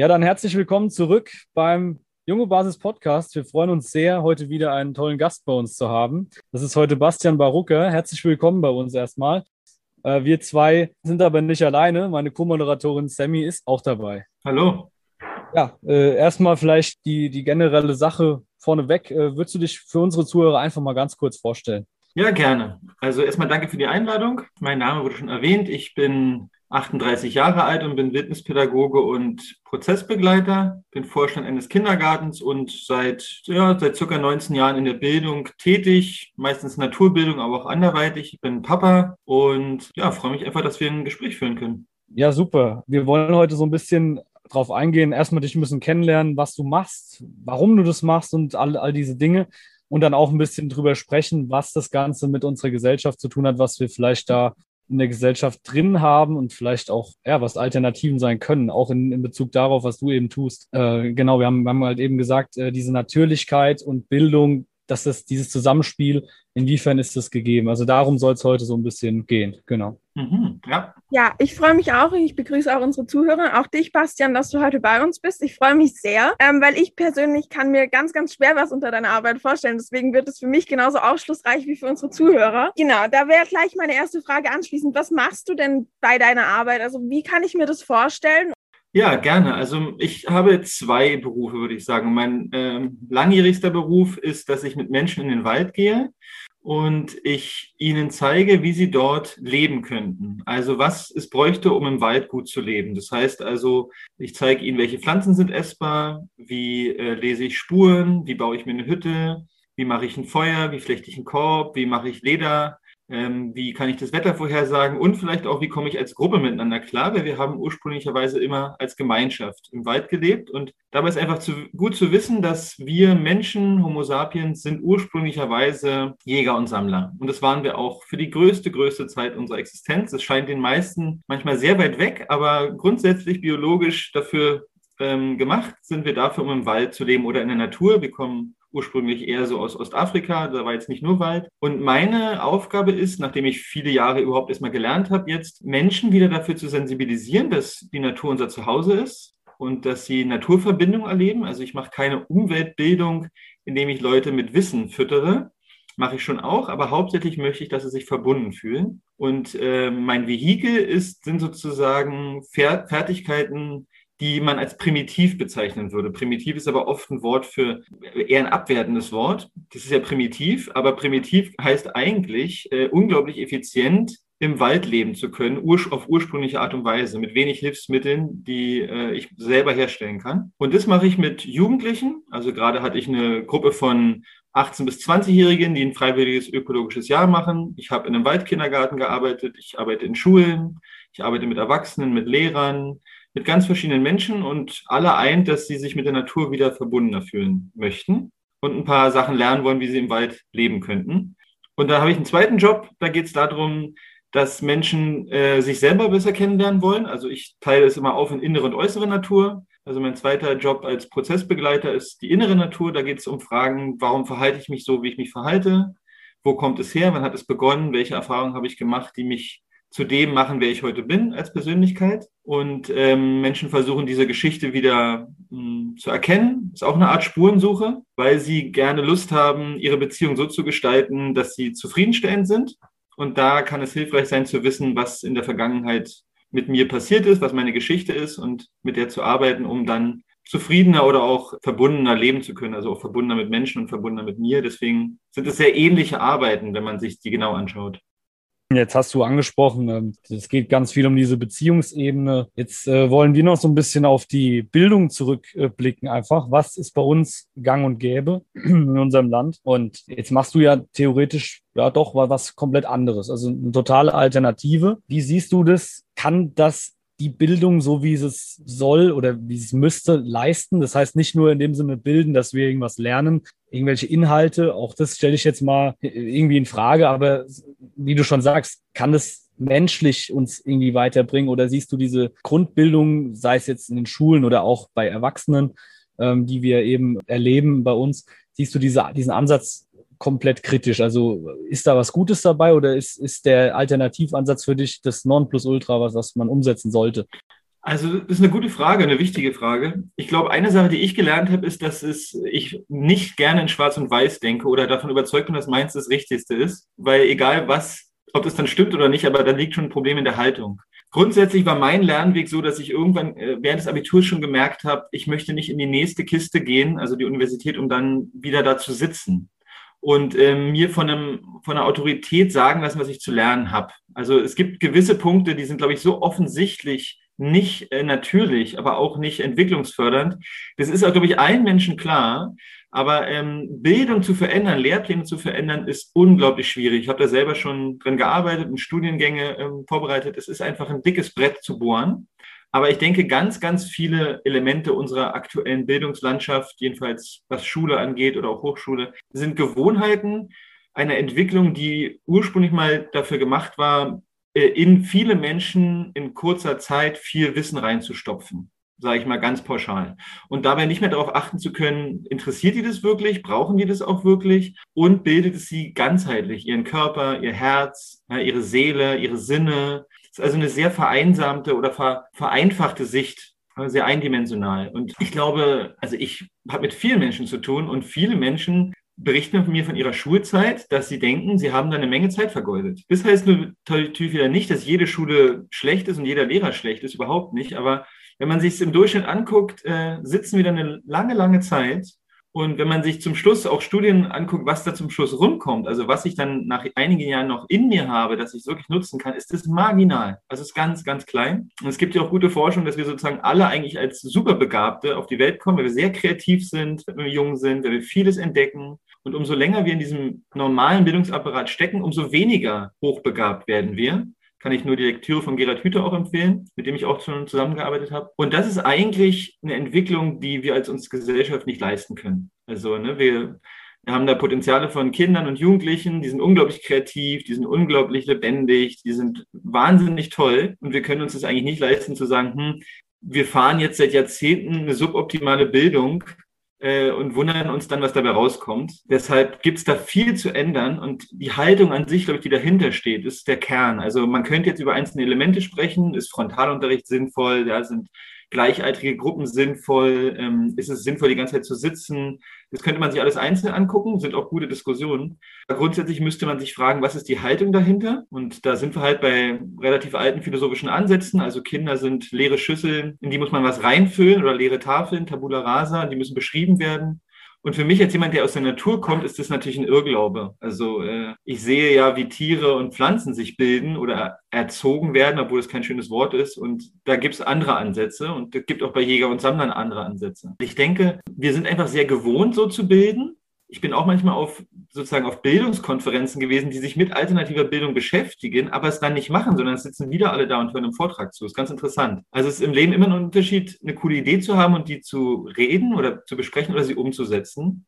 Ja, dann herzlich willkommen zurück beim Junge Basis Podcast. Wir freuen uns sehr, heute wieder einen tollen Gast bei uns zu haben. Das ist heute Bastian Barucke. Herzlich willkommen bei uns erstmal. Äh, wir zwei sind aber nicht alleine. Meine Co-Moderatorin Sammy ist auch dabei. Hallo. Ja, äh, erstmal vielleicht die, die generelle Sache vorneweg. Äh, würdest du dich für unsere Zuhörer einfach mal ganz kurz vorstellen? Ja, gerne. Also erstmal danke für die Einladung. Mein Name wurde schon erwähnt. Ich bin 38 Jahre alt und bin Wildnispädagoge und Prozessbegleiter, bin Vorstand eines Kindergartens und seit, ja, seit circa 19 Jahren in der Bildung tätig, meistens Naturbildung, aber auch anderweitig. Ich bin Papa und ja, freue mich einfach, dass wir ein Gespräch führen können. Ja, super. Wir wollen heute so ein bisschen drauf eingehen, erstmal dich ein bisschen kennenlernen, was du machst, warum du das machst und all, all diese Dinge und dann auch ein bisschen drüber sprechen, was das Ganze mit unserer Gesellschaft zu tun hat, was wir vielleicht da in der Gesellschaft drin haben und vielleicht auch, ja, was Alternativen sein können, auch in, in Bezug darauf, was du eben tust. Äh, genau, wir haben, wir haben halt eben gesagt, äh, diese Natürlichkeit und Bildung, dass das dieses Zusammenspiel, inwiefern ist das gegeben? Also darum soll es heute so ein bisschen gehen, genau. Mhm, ja. ja, ich freue mich auch. Ich begrüße auch unsere Zuhörer, auch dich, Bastian, dass du heute bei uns bist. Ich freue mich sehr, ähm, weil ich persönlich kann mir ganz, ganz schwer was unter deiner Arbeit vorstellen. Deswegen wird es für mich genauso aufschlussreich wie für unsere Zuhörer. Genau, da wäre gleich meine erste Frage anschließend. Was machst du denn bei deiner Arbeit? Also wie kann ich mir das vorstellen? Ja, gerne. Also ich habe zwei Berufe, würde ich sagen. Mein äh, langjährigster Beruf ist, dass ich mit Menschen in den Wald gehe und ich ihnen zeige, wie sie dort leben könnten. Also was es bräuchte, um im Wald gut zu leben. Das heißt also, ich zeige ihnen, welche Pflanzen sind essbar, wie äh, lese ich Spuren, wie baue ich mir eine Hütte, wie mache ich ein Feuer, wie flechte ich einen Korb, wie mache ich Leder, ähm, wie kann ich das Wetter vorhersagen und vielleicht auch, wie komme ich als Gruppe miteinander klar, weil wir haben ursprünglicherweise immer als Gemeinschaft im Wald gelebt und dabei ist einfach zu, gut zu wissen, dass wir Menschen, Homo sapiens, sind ursprünglicherweise Jäger und Sammler und das waren wir auch für die größte, größte Zeit unserer Existenz. Es scheint den meisten manchmal sehr weit weg, aber grundsätzlich biologisch dafür ähm, gemacht sind wir dafür, um im Wald zu leben oder in der Natur. Wir kommen ursprünglich eher so aus Ostafrika, da war jetzt nicht nur Wald. Und meine Aufgabe ist, nachdem ich viele Jahre überhaupt erstmal gelernt habe, jetzt Menschen wieder dafür zu sensibilisieren, dass die Natur unser Zuhause ist und dass sie Naturverbindung erleben. Also ich mache keine Umweltbildung, indem ich Leute mit Wissen füttere. Mache ich schon auch, aber hauptsächlich möchte ich, dass sie sich verbunden fühlen. Und äh, mein Vehikel ist, sind sozusagen Fertigkeiten, die man als primitiv bezeichnen würde. Primitiv ist aber oft ein Wort für eher ein abwertendes Wort. Das ist ja primitiv, aber primitiv heißt eigentlich äh, unglaublich effizient im Wald leben zu können, ur auf ursprüngliche Art und Weise, mit wenig Hilfsmitteln, die äh, ich selber herstellen kann. Und das mache ich mit Jugendlichen. Also gerade hatte ich eine Gruppe von 18 bis 20-Jährigen, die ein freiwilliges ökologisches Jahr machen. Ich habe in einem Waldkindergarten gearbeitet, ich arbeite in Schulen, ich arbeite mit Erwachsenen, mit Lehrern, mit ganz verschiedenen Menschen und alle eint, dass sie sich mit der Natur wieder verbundener fühlen möchten und ein paar Sachen lernen wollen, wie sie im Wald leben könnten. Und da habe ich einen zweiten Job, da geht es darum, dass Menschen äh, sich selber besser kennenlernen wollen. Also ich teile es immer auf in innere und äußere Natur. Also mein zweiter Job als Prozessbegleiter ist die innere Natur. Da geht es um Fragen, warum verhalte ich mich so, wie ich mich verhalte? Wo kommt es her? Wann hat es begonnen? Welche Erfahrungen habe ich gemacht, die mich zu dem machen, wer ich heute bin als Persönlichkeit. Und ähm, Menschen versuchen, diese Geschichte wieder mh, hm, zu erkennen. Ist auch eine Art Spurensuche, weil sie gerne Lust haben, ihre Beziehung so zu gestalten, dass sie zufriedenstellend sind. Und da kann es hilfreich sein zu wissen, was in der Vergangenheit mit mir passiert ist, was meine Geschichte ist und mit der zu arbeiten, um dann zufriedener oder auch verbundener leben zu können, also auch verbundener mit Menschen und verbundener mit mir. Deswegen sind es sehr ähnliche Arbeiten, wenn man sich die genau anschaut. Jetzt hast du angesprochen, ähm, es geht ganz viel um diese Beziehungsebene. Jetzt äh, wollen wir noch so ein bisschen auf die Bildung zurückblicken einfach. Was ist bei uns gang und gäbe in unserem Land? Und jetzt machst du ja theoretisch ja doch was komplett anderes, also eine totale Alternative. Wie siehst du das? Kann das die Bildung, so wie es soll oder wie es müsste, leisten. Das heißt nicht nur in dem Sinne bilden, dass wir irgendwas lernen, irgendwelche Inhalte, auch das stelle ich jetzt mal irgendwie in Frage, aber wie du schon sagst, kann das menschlich uns irgendwie weiterbringen? Oder siehst du diese Grundbildung, sei es jetzt in den Schulen oder auch bei Erwachsenen, ähm, die wir eben erleben bei uns, siehst du diese, diesen Ansatz komplett kritisch. Also ist da was Gutes dabei oder ist, ist der Alternativansatz für dich das Nonplusultra, was, was man umsetzen sollte? Also das ist eine gute Frage, eine wichtige Frage. Ich glaube, eine Sache, die ich gelernt habe, ist, dass es, ich nicht gerne in Schwarz und Weiß denke oder davon überzeugt bin, dass meins das Richtigste ist, weil egal was, ob das dann stimmt oder nicht, aber da liegt schon ein Problem in der Haltung. Grundsätzlich war mein Lernweg so, dass ich irgendwann äh, während des Abiturs schon gemerkt habe, ich möchte nicht in die nächste Kiste gehen, also die Universität, um dann wieder da zu sitzen und äh, mir von, einem, von einer Autorität sagen lassen, was ich zu lernen habe. Also es gibt gewisse Punkte, die sind, glaube ich, so offensichtlich nicht äh, natürlich, aber auch nicht entwicklungsfördernd. Das ist auch, glaube ich, allen Menschen klar. Aber ähm, Bildung zu verändern, Lehrpläne zu verändern, ist unglaublich schwierig. Ich habe da selber schon drin gearbeitet und Studiengänge ähm, vorbereitet. Es ist einfach ein dickes Brett zu bohren. Aber ich denke, ganz, ganz viele Elemente unserer aktuellen Bildungslandschaft, jedenfalls was Schule angeht oder auch Hochschule, sind Gewohnheiten einer Entwicklung, die ursprünglich mal dafür gemacht war, äh, in viele Menschen in kurzer Zeit viel Wissen reinzustopfen sage ich mal ganz pauschal. Und dabei nicht mehr darauf achten zu können, interessiert die das wirklich, brauchen die das auch wirklich und bildet es sie ganzheitlich, ihren Körper, ihr Herz, ihre Seele, ihre Sinne. Ist also eine sehr vereinsamte oder vereinfachte Sicht, sehr eindimensional. Und ich glaube, also ich habe mit vielen Menschen zu tun und viele Menschen berichten mir von ihrer Schulzeit, dass sie denken, sie haben da eine Menge Zeit vergeudet. Das heißt natürlich wieder nicht, dass jede Schule schlecht ist und jeder Lehrer schlecht ist, überhaupt nicht. Aber wenn man sich es im Durchschnitt anguckt, äh, sitzen wir da eine lange, lange Zeit. Und wenn man sich zum Schluss auch Studien anguckt, was da zum Schluss rumkommt, also was ich dann nach einigen Jahren noch in mir habe, dass ich es wirklich nutzen kann, ist das marginal. Also es ist ganz, ganz klein. Und es gibt ja auch gute Forschung, dass wir sozusagen alle eigentlich als Superbegabte auf die Welt kommen, weil wir sehr kreativ sind, wenn wir jung sind, wenn wir vieles entdecken. Und umso länger wir in diesem normalen Bildungsapparat stecken, umso weniger hochbegabt werden wir kann ich nur die Lektüre von Gerhard Hüther auch empfehlen, mit dem ich auch schon zusammengearbeitet habe. Und das ist eigentlich eine Entwicklung, die wir als uns Gesellschaft nicht leisten können. Also ne, wir, haben da Potenziale von Kindern und Jugendlichen, die sind unglaublich kreativ, die sind unglaublich lebendig, die sind wahnsinnig toll. Und wir können uns das eigentlich nicht leisten zu sagen, hm, wir fahren jetzt seit Jahrzehnten eine suboptimale Bildung äh, und wundern uns dann, was dabei rauskommt. Deshalb gibt es da viel zu ändern und die Haltung an sich, glaube ich, die dahinter steht, ist der Kern. Also man könnte jetzt über einzelne Elemente sprechen. Ist Frontalunterricht sinnvoll? Ja, sind gleichaltrige Gruppen sinnvoll? Ähm, ist es sinnvoll, die ganze Zeit zu sitzen? Das könnte man sich alles einzeln angucken, sind auch gute Diskussionen. Aber grundsätzlich müsste man sich fragen, was ist die Haltung dahinter? Und da sind wir halt bei relativ alten philosophischen Ansätzen. Also Kinder sind leere Schüsseln, in die muss man was reinfüllen oder leere Tafeln, Tabula rasa, die müssen beschrieben werden. Und für mich als jemand, der aus der Natur kommt, ist das natürlich ein Irrglaube. Also äh, ich sehe ja, wie Tiere und Pflanzen sich bilden oder erzogen werden, obwohl es kein schönes Wort ist. Und da gibt es andere Ansätze und es gibt auch bei Jäger und Sammlern andere Ansätze. Ich denke, wir sind einfach sehr gewohnt, so zu bilden ich bin auch manchmal auf sozusagen auf Bildungskonferenzen gewesen, die sich mit alternativer Bildung beschäftigen, aber es dann nicht machen, sondern es sitzen wieder alle da und hören einen Vortrag zu. Das ist ganz interessant. Also es ist im Leben immer ein Unterschied, eine coole Idee zu haben und die zu reden oder zu besprechen oder sie umzusetzen.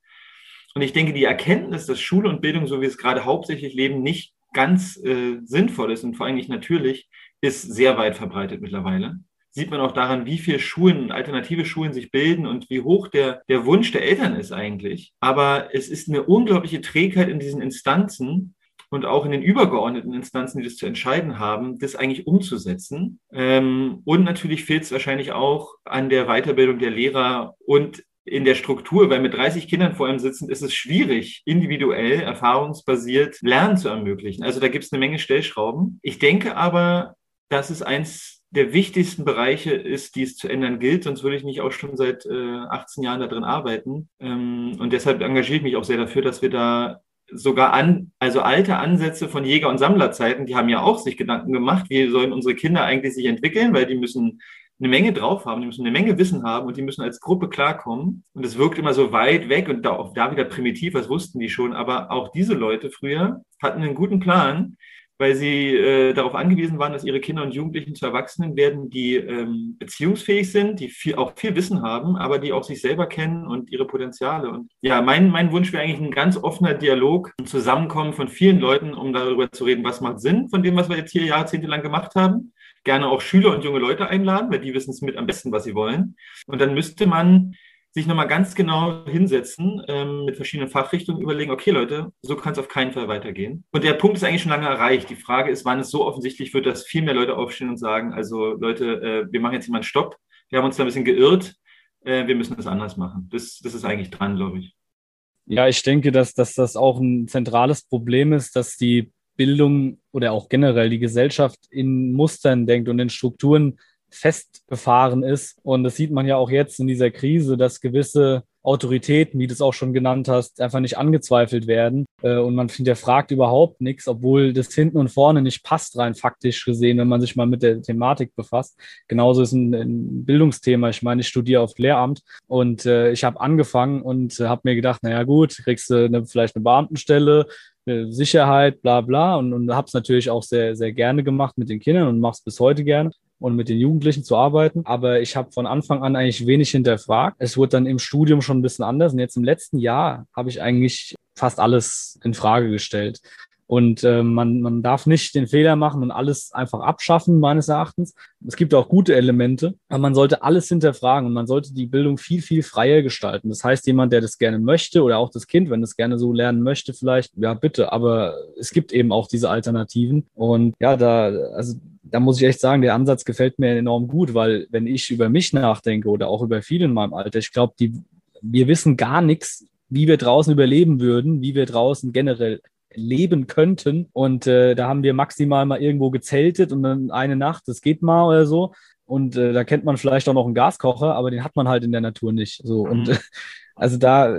Und ich denke, die Erkenntnis, dass Schule und Bildung, so wie es gerade hauptsächlich leben, nicht ganz äh, sinnvoll ist und vor allem nicht natürlich, ist sehr weit verbreitet mittlerweile sieht man auch daran, wie viele Schulen, alternative Schulen sich bilden und wie hoch der, der Wunsch der Eltern ist eigentlich. Aber es ist eine unglaubliche Trägheit in diesen Instanzen und auch in den übergeordneten Instanzen, die das zu entscheiden haben, das eigentlich umzusetzen. Ähm, und natürlich fehlt es wahrscheinlich auch an der Weiterbildung der Lehrer und in der Struktur, weil mit 30 Kindern vor einem sitzen, ist es schwierig, individuell, erfahrungsbasiert Lernen zu ermöglichen. Also da gibt es eine Menge Stellschrauben. Ich denke aber, dass es eins der wichtigsten Bereiche ist, die es zu ändern gilt. Sonst würde ich nicht auch schon seit äh, 18 Jahren da drin arbeiten. Ähm, und deshalb engagiere ich mich auch sehr dafür, dass wir da sogar an, also alte Ansätze von Jäger- und Sammlerzeiten, die haben ja auch sich Gedanken gemacht, wie sollen unsere Kinder eigentlich sich entwickeln, weil die müssen eine Menge drauf haben, die müssen eine Menge Wissen haben und die müssen als Gruppe klarkommen. Und es wirkt immer so weit weg und da, auch da wieder primitiv, was wussten die schon. Aber auch diese Leute früher hatten einen guten Plan, weil sie äh, darauf angewiesen waren, dass ihre Kinder und Jugendlichen zu Erwachsenen werden, die ähm, beziehungsfähig sind, die viel, auch viel Wissen haben, aber die auch sich selber kennen und ihre Potenziale. Und ja, mein, mein Wunsch wäre eigentlich ein ganz offener Dialog, ein Zusammenkommen von vielen Leuten, um darüber zu reden, was macht Sinn von dem, was wir jetzt hier jahrzehntelang gemacht haben. Gerne auch Schüler und junge Leute einladen, weil die wissen es mit am besten, was sie wollen. Und dann müsste man sich nochmal ganz genau hinsetzen, ähm, mit verschiedenen Fachrichtungen überlegen, okay Leute, so kann es auf keinen Fall weitergehen. Und der Punkt ist eigentlich schon lange erreicht. Die Frage ist, wann es so offensichtlich wird, dass viel mehr Leute aufstehen und sagen, also Leute, äh, wir machen jetzt einen Stopp, wir haben uns da ein bisschen geirrt, äh, wir müssen das anders machen. Das, das ist eigentlich dran, glaube ich. Ja, ich denke, dass, dass das auch ein zentrales Problem ist, dass die Bildung oder auch generell die Gesellschaft in Mustern denkt und in Strukturen festgefahren ist. Und das sieht man ja auch jetzt in dieser Krise, dass gewisse Autoritäten, wie du es auch schon genannt hast, einfach nicht angezweifelt werden. Äh, und man hinterfragt überhaupt nichts, obwohl das hinten und vorne nicht passt, rein faktisch gesehen, wenn man sich mal mit der Thematik befasst. Genauso ist ein, ein Bildungsthema. Ich meine, ich studiere auf Lehramt und äh, ich habe angefangen und äh, habe mir gedacht, naja gut, kriegst du eine, vielleicht eine Beamtenstelle, Sicherheit, bla bla. Und, und habe es natürlich auch sehr, sehr gerne gemacht mit den Kindern und mache es bis heute gerne und mit den Jugendlichen zu arbeiten. Aber ich habe von Anfang an eigentlich wenig hinterfragt. Es wurde dann im Studium schon ein bisschen anders. Und jetzt im letzten Jahr habe ich eigentlich fast alles in Frage gestellt. Und äh, man, man darf nicht den Fehler machen und alles einfach abschaffen, meines Erachtens. Es gibt auch gute Elemente, aber man sollte alles hinterfragen und man sollte die Bildung viel, viel freier gestalten. Das heißt, jemand, der das gerne möchte oder auch das Kind, wenn es gerne so lernen möchte, vielleicht, ja, bitte. Aber es gibt eben auch diese Alternativen. Und ja, da, also da muss ich echt sagen, der Ansatz gefällt mir enorm gut, weil wenn ich über mich nachdenke oder auch über viele in meinem Alter, ich glaube, die, wir wissen gar nichts, wie wir draußen überleben würden, wie wir draußen generell leben könnten. Und äh, da haben wir maximal mal irgendwo gezeltet und dann eine Nacht, das geht mal oder so. Und äh, da kennt man vielleicht auch noch einen Gaskocher, aber den hat man halt in der Natur nicht. So und äh, also da,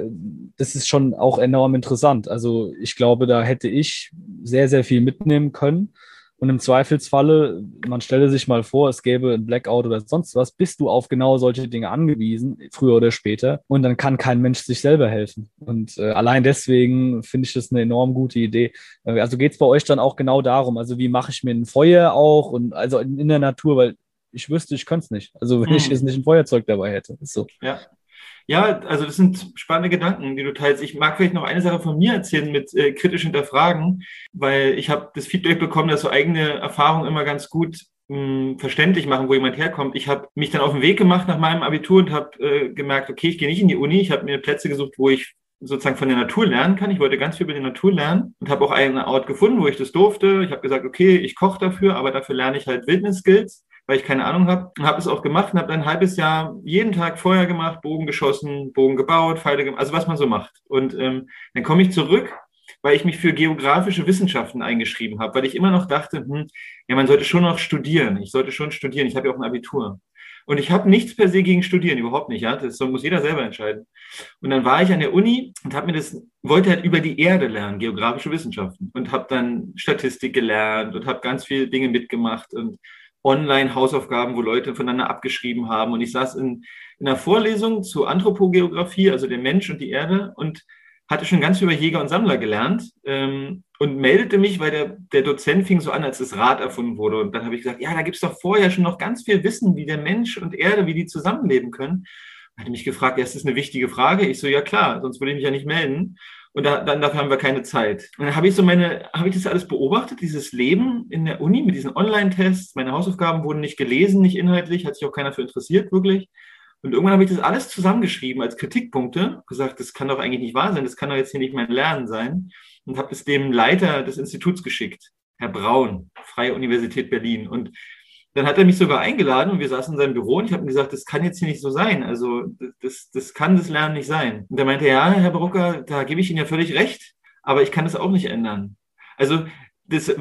das ist schon auch enorm interessant. Also ich glaube, da hätte ich sehr, sehr viel mitnehmen können. Und im Zweifelsfalle, man stelle sich mal vor, es gäbe ein Blackout oder sonst was, bist du auf genau solche Dinge angewiesen, früher oder später. Und dann kann kein Mensch sich selber helfen. Und äh, allein deswegen finde ich das eine enorm gute Idee. Äh, also geht es bei euch dann auch genau darum, also wie mache ich mir ein Feuer auch und also in, in der Natur, weil ich wüsste, ich könnte es nicht. Also wenn hm. ich jetzt nicht ein Feuerzeug dabei hätte. so. Ja. Ja, also das sind spannende Gedanken, die du teilst. Ich mag vielleicht noch eine Sache von mir erzählen mit äh, kritisch hinterfragen, weil ich habe das Feedback bekommen, dass so eigene Erfahrungen immer ganz gut mh, hm, verständlich machen, wo jemand herkommt. Ich habe mich dann auf den Weg gemacht nach meinem Abitur und habe äh, gemerkt, okay, ich gehe nicht in die Uni. Ich habe mir Plätze gesucht, wo ich sozusagen von der Natur lernen kann. Ich wollte ganz viel über die Natur lernen und habe auch einen Ort gefunden, wo ich das durfte. Ich habe gesagt, okay, ich koche dafür, aber dafür lerne ich halt Wildnis-Skills weil ich keine Ahnung habe. Und habe es auch gemacht und habe ein halbes Jahr jeden Tag Feuer gemacht, Bogen geschossen, Bogen gebaut, Pfeile gemacht, also was man so macht. Und ähm, dann komme ich zurück, weil ich mich für geografische Wissenschaften eingeschrieben habe, weil ich immer noch dachte, hm, ja, man sollte schon noch studieren. Ich sollte schon studieren. Ich habe ja auch ein Abitur. Und ich habe nichts per se gegen Studieren, überhaupt nicht. Ja? Das muss jeder selber entscheiden. Und dann war ich an der Uni und habe mir das, wollte halt über die Erde lernen, geografische Wissenschaften. Und habe dann Statistik gelernt und habe ganz viele Dinge mitgemacht und Online-Hausaufgaben, wo Leute voneinander abgeschrieben haben. Und ich saß in, in einer Vorlesung zu Anthropogeografie, also der Mensch und die Erde, und hatte schon ganz viel über Jäger und Sammler gelernt ähm, und meldete mich, weil der, der Dozent fing so an, als das Rad erfunden wurde. Und dann habe ich gesagt, ja, da gibt es doch vorher schon noch ganz viel Wissen, wie der Mensch und Erde, wie die zusammenleben können. Hatte mich gefragt, ja, ist das eine wichtige Frage? Ich so, ja klar, sonst würde ich mich ja nicht melden. Und da, dann dafür haben wir keine Zeit. Und dann habe ich so meine, habe ich das alles beobachtet, dieses Leben in der Uni mit diesen Online-Tests. Meine Hausaufgaben wurden nicht gelesen, nicht inhaltlich, hat sich auch keiner für interessiert, wirklich. Und irgendwann habe ich das alles zusammengeschrieben als Kritikpunkte, gesagt, das kann doch eigentlich nicht wahr sein, das kann doch jetzt hier nicht mein Lernen sein. Und habe es dem Leiter des Instituts geschickt, Herr Braun, Freie Universität Berlin. Und dann hat er mich sogar eingeladen und wir saßen in seinem Büro und ich habe ihm gesagt, das kann jetzt hier nicht so sein. Also das, das kann das Lernen nicht sein. Und er meinte, ja, Herr Brucker, da gebe ich Ihnen ja völlig recht, aber ich kann das auch nicht ändern. Also das äh,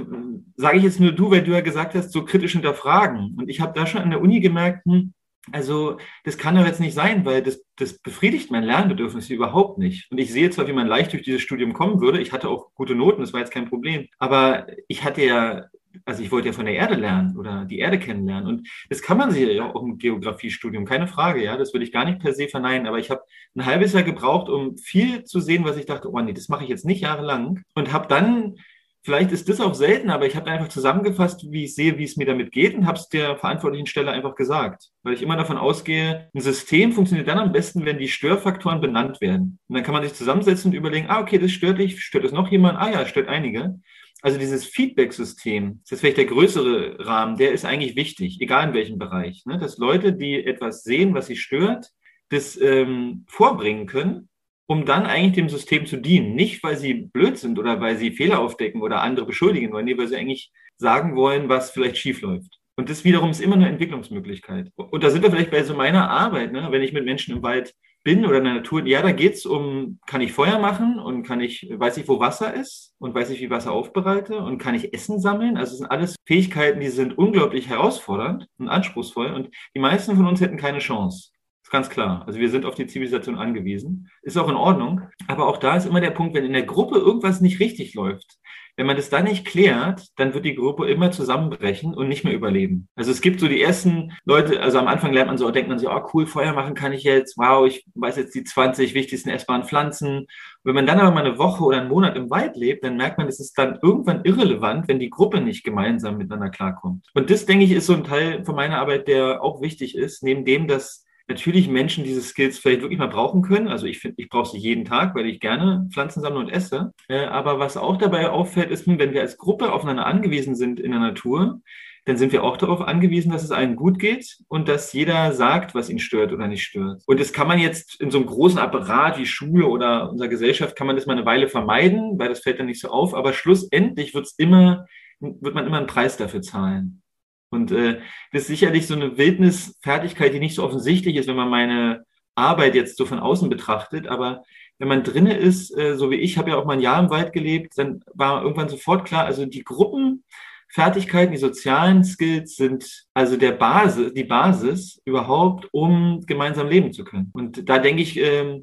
sage ich jetzt nur du, weil du ja gesagt hast, so kritisch hinterfragen. Und ich habe da schon an der Uni gemerkt, hm, also das kann doch jetzt nicht sein, weil das, das befriedigt mein Lernbedürfnis überhaupt nicht. Und ich sehe zwar, wie man leicht durch dieses Studium kommen würde. Ich hatte auch gute Noten, das war jetzt kein Problem. Aber ich hatte ja also ich wollte ja von der Erde lernen oder die Erde kennenlernen. Und das kann man sich ja auch im Geografiestudium, keine Frage, ja. Das würde ich gar nicht per se verneinen. Aber ich habe ein halbes Jahr gebraucht, um viel zu sehen, was ich dachte, oh nee, das mache ich jetzt nicht jahrelang. Und habe dann, vielleicht ist das auch selten, aber ich habe einfach zusammengefasst, wie ich sehe, wie es mir damit geht und habe es der verantwortlichen Stelle einfach gesagt. Weil ich immer davon ausgehe, ein System funktioniert dann am besten, wenn die Störfaktoren benannt werden. Und dann kann man sich zusammensetzen und überlegen, ah, okay, das stört dich, stört es noch jemand? Ah ja, stört einige also dieses Feedback-System, das ist vielleicht der größere Rahmen, der ist eigentlich wichtig, egal in welchem Bereich. Ne? Dass Leute, die etwas sehen, was sie stört, das ähm, vorbringen können, um dann eigentlich dem System zu dienen. Nicht, weil sie blöd sind oder weil sie Fehler aufdecken oder andere beschuldigen wollen, nee, weil sie eigentlich sagen wollen, was vielleicht schief läuft. Und das wiederum ist immer eine Entwicklungsmöglichkeit. Und da sind wir vielleicht bei so meiner Arbeit, ne? wenn ich mit Menschen im Wald bin oder in der Natur, ja, da geht es um, kann ich Feuer machen und kann ich, weiß ich, wo Wasser ist und weiß ich, wie Wasser aufbereite und kann ich Essen sammeln. Also es sind alles Fähigkeiten, die sind unglaublich herausfordernd und anspruchsvoll und die meisten von uns hätten keine Chance. Ist ganz klar. Also wir sind auf die Zivilisation angewiesen. Ist auch in Ordnung. Aber auch da ist immer der Punkt, wenn in der Gruppe irgendwas nicht richtig läuft, wenn man das dann nicht klärt, dann wird die Gruppe immer zusammenbrechen und nicht mehr überleben. Also es gibt so die ersten Leute, also am Anfang lernt man so, denkt man sich, oh cool, Feuer machen kann ich jetzt, wow, ich weiß jetzt die 20 wichtigsten essbaren Pflanzen. Wenn man dann aber mal eine Woche oder einen Monat im Wald lebt, dann merkt man, es ist dann irgendwann irrelevant, wenn die Gruppe nicht gemeinsam miteinander klarkommt. Und das, denke ich, ist so ein Teil von meiner Arbeit, der auch wichtig ist, neben dem, dass natürlich Menschen diese Skills vielleicht wirklich mal brauchen können. Also ich finde, ich brauche sie jeden Tag, weil ich gerne Pflanzen sammle und esse. Äh, aber was auch dabei auffällt, ist, wenn wir als Gruppe aufeinander angewiesen sind in der Natur, dann sind wir auch darauf angewiesen, dass es allen gut geht und dass jeder sagt, was ihn stört oder nicht stört. Und das kann man jetzt in so einem großen Apparat wie Schule oder unserer Gesellschaft, kann man das mal eine Weile vermeiden, weil das fällt dann nicht so auf. Aber schlussendlich wird's immer, wird man immer einen Preis dafür zahlen. Und äh, das ist sicherlich so eine Wildnisfertigkeit, die nicht so offensichtlich ist, wenn man meine Arbeit jetzt so von außen betrachtet. Aber wenn man drinne ist, äh, so wie ich, habe ja auch mal ein Jahr im Wald gelebt, dann war irgendwann sofort klar, also die Gruppenfertigkeiten, die sozialen Skills sind also der Basis, die Basis überhaupt, um gemeinsam leben zu können. Und da denke ich, äh,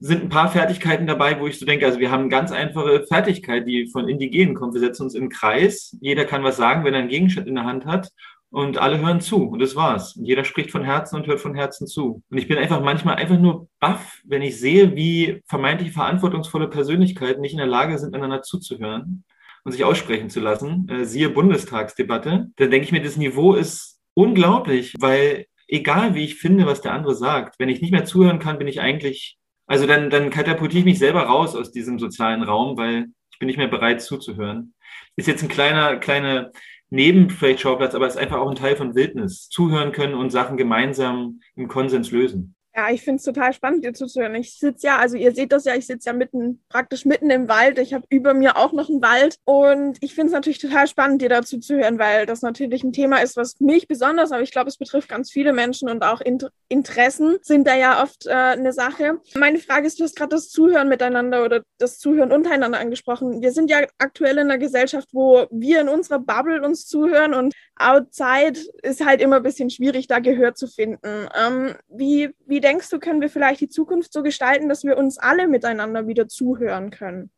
sind ein paar Fertigkeiten dabei, wo ich so denke, also wir haben eine ganz einfache Fertigkeit, die von Indigenen kommt. Wir setzen uns einen Kreis, jeder kann was sagen, wenn er einen Gegenstand in der Hand hat und alle hören zu und das war's. Und jeder spricht von Herzen und hört von Herzen zu. Und ich bin einfach manchmal einfach nur baff, wenn ich sehe, wie vermeintlich verantwortungsvolle Persönlichkeiten nicht in der Lage sind, einander zuzuhören und sich aussprechen zu lassen. Äh, siehe Bundestagsdebatte. Dann denke ich mir, das Niveau ist unglaublich, weil egal wie ich finde, was der andere sagt, wenn ich nicht mehr zuhören kann, bin ich eigentlich also dann, dann katapultiere ich mich selber raus aus diesem sozialen Raum, weil ich bin nicht mehr bereit zuzuhören. Ist jetzt ein kleiner, kleiner Nebenschauplatz, aber ist einfach auch ein Teil von Wildnis. Zuhören können und Sachen gemeinsam im Konsens lösen. Ja, ich finde es total spannend, dir zuzuhören. Ich sitze ja, also ihr seht das ja, ich sitze ja mitten, praktisch mitten im Wald. Ich habe über mir auch noch einen Wald. Und ich finde es natürlich total spannend, dir dazu zu hören, weil das natürlich ein Thema ist, was mich besonders, aber ich glaube, es betrifft ganz viele Menschen und auch Inter Interessen sind da ja oft äh, eine Sache. Meine Frage ist, du hast gerade das Zuhören miteinander oder das Zuhören untereinander angesprochen. Wir sind ja aktuell in einer Gesellschaft, wo wir in unserer Bubble uns zuhören und outside ist halt immer ein bisschen schwierig, da Gehör zu finden. Ähm, wie, wie denkst du, können wir vielleicht die Zukunft so gestalten, dass wir uns alle miteinander wieder zuhören können?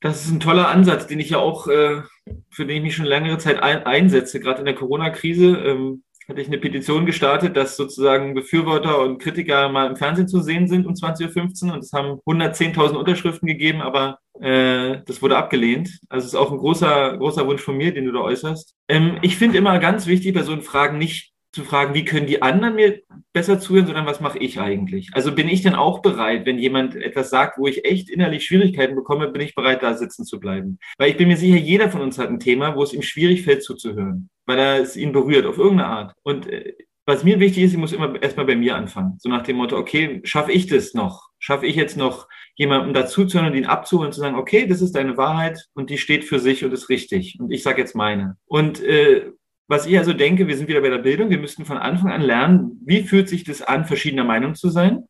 Das ist ein toller Ansatz, den ich ja auch, äh, für den ich mich schon längere Zeit ein, einsetze. Gerade in der Corona-Krise ähm, hatte ich eine Petition gestartet, dass sozusagen Befürworter und Kritiker mal im Fernsehen zu sehen sind um 20.15 Uhr. Und es haben 110.000 Unterschriften gegeben, aber äh, das wurde abgelehnt. Also es ist auch ein großer, großer Wunsch von mir, den du da äußerst. Ähm, ich finde immer ganz wichtig, bei so Fragen nicht zu fragen, wie können die anderen mir besser zuhören, sondern was mache ich eigentlich? Also bin ich denn auch bereit, wenn jemand etwas sagt, wo ich echt innerlich Schwierigkeiten bekomme, bin ich bereit, da sitzen zu bleiben? Weil ich bin mir sicher, jeder von uns hat ein Thema, wo es ihm schwierig fällt zuzuhören, weil er es ihn berührt auf irgendeine Art. Und äh, was mir wichtig ist, ich muss immer erstmal bei mir anfangen. So nach dem Motto, okay, schaffe ich das noch? Schaffe ich jetzt noch, jemandem dazuzuhören und ihn abzuholen und zu sagen, okay, das ist deine Wahrheit und die steht für sich und ist richtig. Und ich sage jetzt meine. Und äh, was ich also denke, wir sind wieder bei der Bildung, wir müssten von Anfang an lernen, wie fühlt sich das an, verschiedener Meinung zu sein?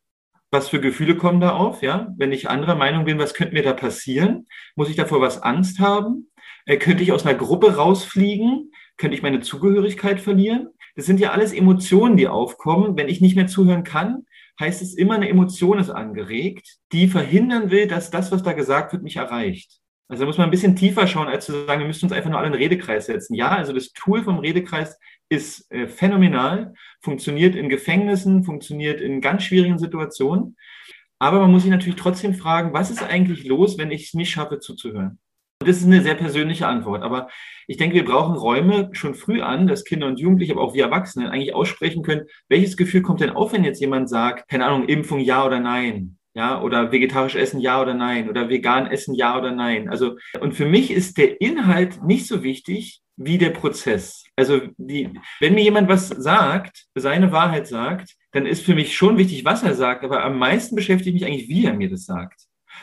Was für Gefühle kommen da auf? Ja, wenn ich anderer Meinung bin, was könnte mir da passieren? Muss ich davor was Angst haben? Äh, könnte ich aus einer Gruppe rausfliegen? Könnte ich meine Zugehörigkeit verlieren? Das sind ja alles Emotionen, die aufkommen. Wenn ich nicht mehr zuhören kann, heißt es immer, eine Emotion ist angeregt, die verhindern will, dass das, was da gesagt wird, mich erreicht. Also da muss man ein bisschen tiefer schauen, als zu sagen, wir müssen uns einfach nur alle in den Redekreis setzen. Ja, also das Tool vom Redekreis ist äh, phänomenal, funktioniert in Gefängnissen, funktioniert in ganz schwierigen Situationen. Aber man muss sich natürlich trotzdem fragen, was ist eigentlich los, wenn ich es nicht schaffe zuzuhören? Und das ist eine sehr persönliche Antwort. Aber ich denke, wir brauchen Räume schon früh an, dass Kinder und Jugendliche, aber auch wir Erwachsene eigentlich aussprechen können, welches Gefühl kommt denn auf, wenn jetzt jemand sagt, keine Ahnung, Impfung ja oder nein? Ja, oder vegetarisch essen ja oder nein oder vegan essen ja oder nein. Also, und für mich ist der Inhalt nicht so wichtig, wie der Prozess. Also die, wenn mir jemand was sagt, seine Wahrheit sagt, dann ist für mich schon wichtig, was er sagt, aber am meisten beschäftigt mich eigentlich, wie er mir das sagt.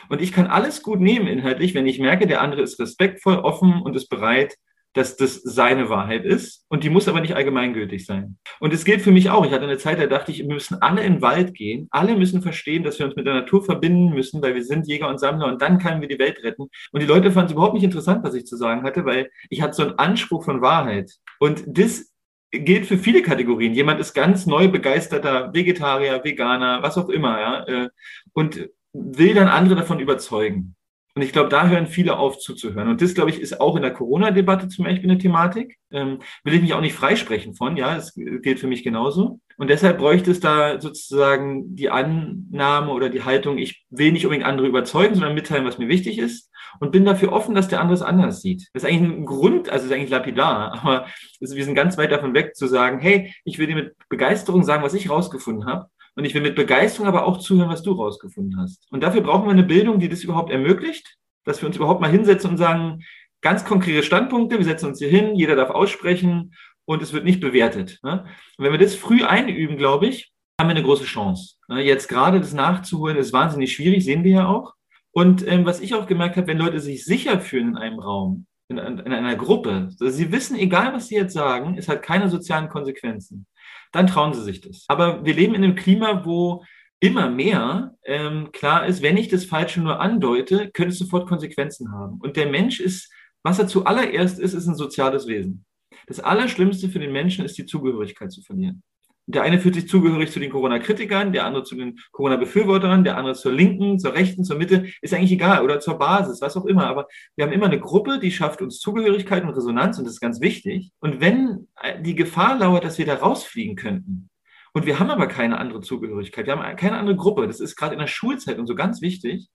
Und ich kann alles gut nehmen inhaltlich, wenn ich merke, der andere ist respektvoll, offen und ist bereit, dass das seine Wahrheit ist. Und die muss aber nicht allgemeingültig sein. Und es gilt für mich auch. Ich hatte eine Zeit, da dachte ich, wir müssen alle in den Wald gehen. Alle müssen verstehen, dass wir uns mit der Natur verbinden müssen, weil wir sind Jäger und Sammler und dann können wir die Welt retten. Und die Leute fanden es überhaupt nicht interessant, was ich zu sagen hatte, weil ich hatte so einen Anspruch von Wahrheit. Und das gilt für viele Kategorien. Jemand ist ganz neu begeisterter Vegetarier, Veganer, was auch immer, ja, äh, und will dann andere davon überzeugen. Und ich glaube, da hören viele auf zuzuhören. Und das, glaube ich, ist auch in der Corona-Debatte zum Beispiel eine Thematik. Ähm, will ich mich auch nicht freisprechen von, ja, das gilt für mich genauso. Und deshalb bräuchte es da sozusagen die Annahme oder die Haltung, ich will nicht unbedingt andere überzeugen, sondern mitteilen, was mir wichtig ist und bin dafür offen, dass der andere es anders sieht. Das ist eigentlich ein Grund, also ist eigentlich lapidar, aber wir sind ganz weit davon weg zu sagen, hey, ich will dir mit Begeisterung sagen, was ich rausgefunden habe und ich will mit Begeisterung aber auch zuhören, was du rausgefunden hast. Und dafür brauchen wir eine Bildung, die das überhaupt ermöglicht, dass wir uns überhaupt mal hinsetzen und sagen, ganz konkrete Standpunkte, wir setzen uns hier hin, jeder darf aussprechen und es wird nicht bewertet. Ne? Und wenn wir das früh einüben, glaube ich, haben wir eine große Chance. Ne? Jetzt gerade das nachzuholen, ist wahnsinnig schwierig, sehen wir ja auch. Und ähm, was ich auch gemerkt habe, wenn Leute sich sicher fühlen in einem Raum, in, in einer Gruppe, also sie wissen, egal was sie jetzt sagen, es hat keine sozialen Konsequenzen dann trauen sie sich das. Aber wir leben in einem Klima, wo immer mehr ähm, klar ist, wenn ich das Falsche nur andeute, könnte es sofort Konsequenzen haben. Und der Mensch ist, was er zuallererst ist, ist ein soziales Wesen. Das Allerschlimmste für den Menschen ist die Zugehörigkeit zu verlieren. Der eine fühlt sich zugehörig zu den Corona-Kritikern, der andere zu den Corona-Befürwortern, der andere zur Linken, zur Rechten, zur Mitte, ist eigentlich egal, oder zur Basis, was auch immer. Aber wir haben immer eine Gruppe, die schafft uns Zugehörigkeit und Resonanz und das ist ganz wichtig. Und wenn die Gefahr lauert, dass wir da rausfliegen könnten, und wir haben aber keine andere Zugehörigkeit, wir haben keine andere Gruppe, das ist gerade in der Schulzeit und so ganz wichtig,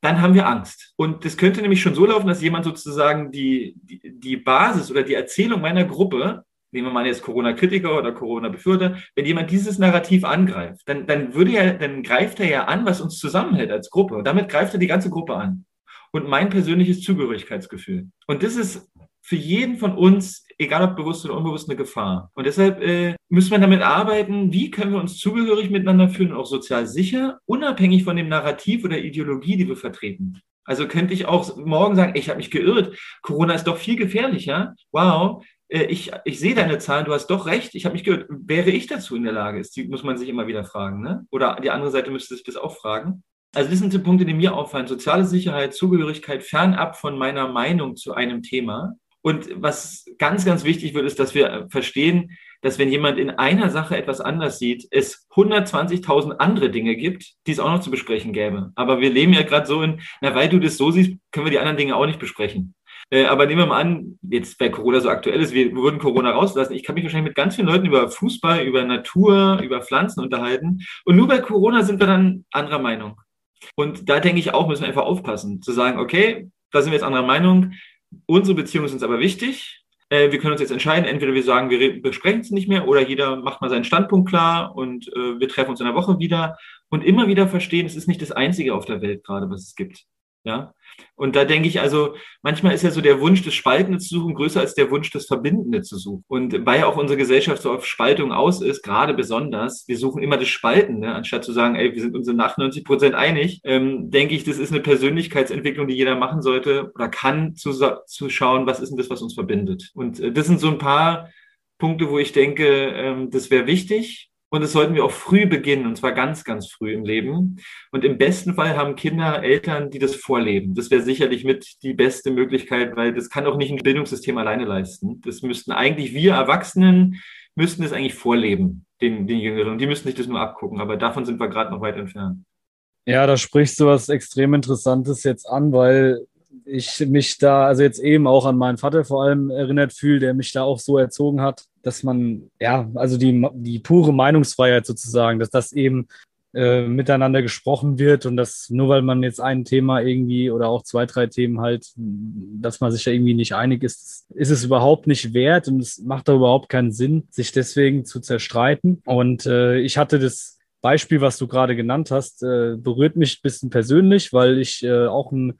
dann haben wir Angst. Und das könnte nämlich schon so laufen, dass jemand sozusagen die, die, die Basis oder die Erzählung meiner Gruppe nehmen wir mal jetzt Corona-Kritiker oder Corona-Befürworter, wenn jemand dieses Narrativ angreift, dann, dann würde er, dann greift er ja an, was uns zusammenhält als Gruppe. Und damit greift er die ganze Gruppe an. Und mein persönliches Zugehörigkeitsgefühl. Und das ist für jeden von uns, egal ob bewusst oder unbewusst, eine Gefahr. Und deshalb äh, müssen wir damit arbeiten, wie können wir uns zugehörig miteinander fühlen und auch sozial sicher, unabhängig von dem Narrativ oder Ideologie, die wir vertreten. Also könnte ich auch morgen sagen, ich habe mich geirrt, Corona ist doch viel gefährlicher. Wow, ich, ich sehe deine Zahlen, du hast doch recht, ich habe mich gehört, wäre ich dazu in der Lage? Ist, die muss man sich immer wieder fragen. Ne? Oder die andere Seite müsste sich das auch fragen. Also das sind die Punkte, die mir auffallen. Soziale Sicherheit, Zugehörigkeit fernab von meiner Meinung zu einem Thema. Und was ganz, ganz wichtig wird, ist, dass wir verstehen, dass wenn jemand in einer Sache etwas anders sieht, es 120.000 andere Dinge gibt, die es auch noch zu besprechen gäbe. Aber wir leben ja gerade so in, na, weil du das so siehst, können wir die anderen Dinge auch nicht besprechen. Äh, aber nehmen wir mal an, jetzt bei Corona so aktuell ist, wir würden Corona rauslassen. Ich kann mich wahrscheinlich mit ganz vielen Leuten über Fußball, über Natur, über Pflanzen unterhalten. Und nur bei Corona sind wir dann anderer Meinung. Und da denke ich auch, müssen wir einfach aufpassen, zu sagen, okay, da sind wir jetzt anderer Meinung. Unsere Beziehungen sind uns aber wichtig. Äh, wir können uns jetzt entscheiden, entweder wir sagen, wir besprechen es nicht mehr oder jeder macht mal seinen Standpunkt klar und äh, wir treffen uns in der Woche wieder und immer wieder verstehen, es ist nicht das Einzige auf der Welt gerade, was es gibt. Ja, und da denke ich also, manchmal ist ja so der Wunsch, das Spaltende zu suchen, größer als der Wunsch, das Verbindende zu suchen. Und weil ja auch unsere Gesellschaft so auf Spaltung aus ist, gerade besonders, wir suchen immer das Spaltende, anstatt zu sagen, ey, wir sind uns in 98 Prozent einig, ähm, denke ich, das ist eine Persönlichkeitsentwicklung, die jeder machen sollte oder kann, zu, zu schauen, was ist denn das, was uns verbindet. Und äh, das sind so ein paar Punkte, wo ich denke, ähm, das wäre wichtig. Und das sollten wir auch früh beginnen, und zwar ganz, ganz früh im Leben. Und im besten Fall haben Kinder Eltern, die das vorleben. Das wäre sicherlich mit die beste Möglichkeit, weil das kann auch nicht ein Bildungssystem alleine leisten. Das müssten eigentlich wir Erwachsenen, müssten das eigentlich vorleben, den, den Jüngeren. Und die müssten sich das nur abgucken. Aber davon sind wir gerade noch weit entfernt. Ja, da sprichst du was extrem Interessantes jetzt an, weil ich mich da, also jetzt eben auch an meinen Vater vor allem erinnert fühle, der mich da auch so erzogen hat, dass man, ja, also die, die pure Meinungsfreiheit sozusagen, dass das eben äh, miteinander gesprochen wird und dass nur weil man jetzt ein Thema irgendwie oder auch zwei, drei Themen halt, dass man sich da irgendwie nicht einig ist, ist es überhaupt nicht wert und es macht da überhaupt keinen Sinn, sich deswegen zu zerstreiten. Und äh, ich hatte das Beispiel, was du gerade genannt hast, äh, berührt mich ein bisschen persönlich, weil ich äh, auch ein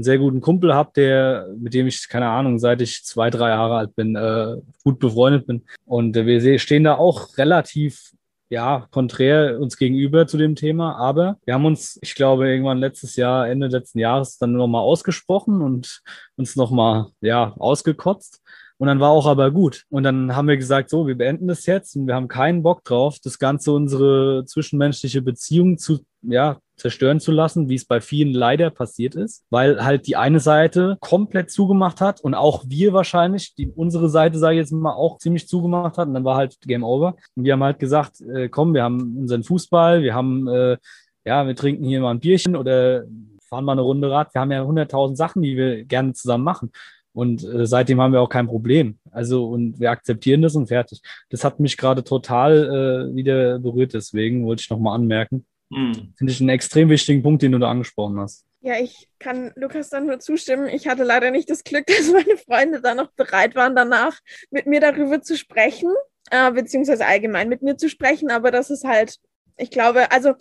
einen sehr guten Kumpel habe, der, mit dem ich, keine Ahnung, seit ich zwei, drei Jahre alt bin, äh, gut befreundet bin. Und äh, wir stehen da auch relativ ja, konträr uns gegenüber zu dem Thema, aber wir haben uns, ich glaube, irgendwann letztes Jahr, Ende letzten Jahres dann nochmal ausgesprochen und uns nochmal, ja, ausgekotzt. Und dann war auch aber gut. Und dann haben wir gesagt, so, wir beenden das jetzt und wir haben keinen Bock drauf, das Ganze unsere zwischenmenschliche Beziehung zu, ja, zerstören zu lassen, wie es bei vielen leider passiert ist, weil halt die eine Seite komplett zugemacht hat und auch wir wahrscheinlich, die unsere Seite, sage ich jetzt mal, auch ziemlich zugemacht hat und dann war halt Game Over. Und wir haben halt gesagt, äh, komm, wir haben unseren Fußball, wir haben, äh, ja, wir trinken hier mal ein Bierchen oder fahren mal eine Runde Rad. Wir haben ja hunderttausend Sachen, die wir gerne zusammen machen. Und äh, seitdem haben wir auch kein Problem. Also, und wir akzeptieren das und fertig. Das hat mich gerade total äh, wieder berührt, deswegen wollte ich nochmal anmerken. Mhm. Finde ich einen extrem wichtigen Punkt, den du da angesprochen hast. Ja, ich kann Lukas dann nur zustimmen. Ich hatte leider nicht das Glück, dass meine Freunde da noch bereit waren, danach mit mir darüber zu sprechen, äh, beziehungsweise allgemein mit mir zu sprechen. Aber das ist halt, ich glaube, also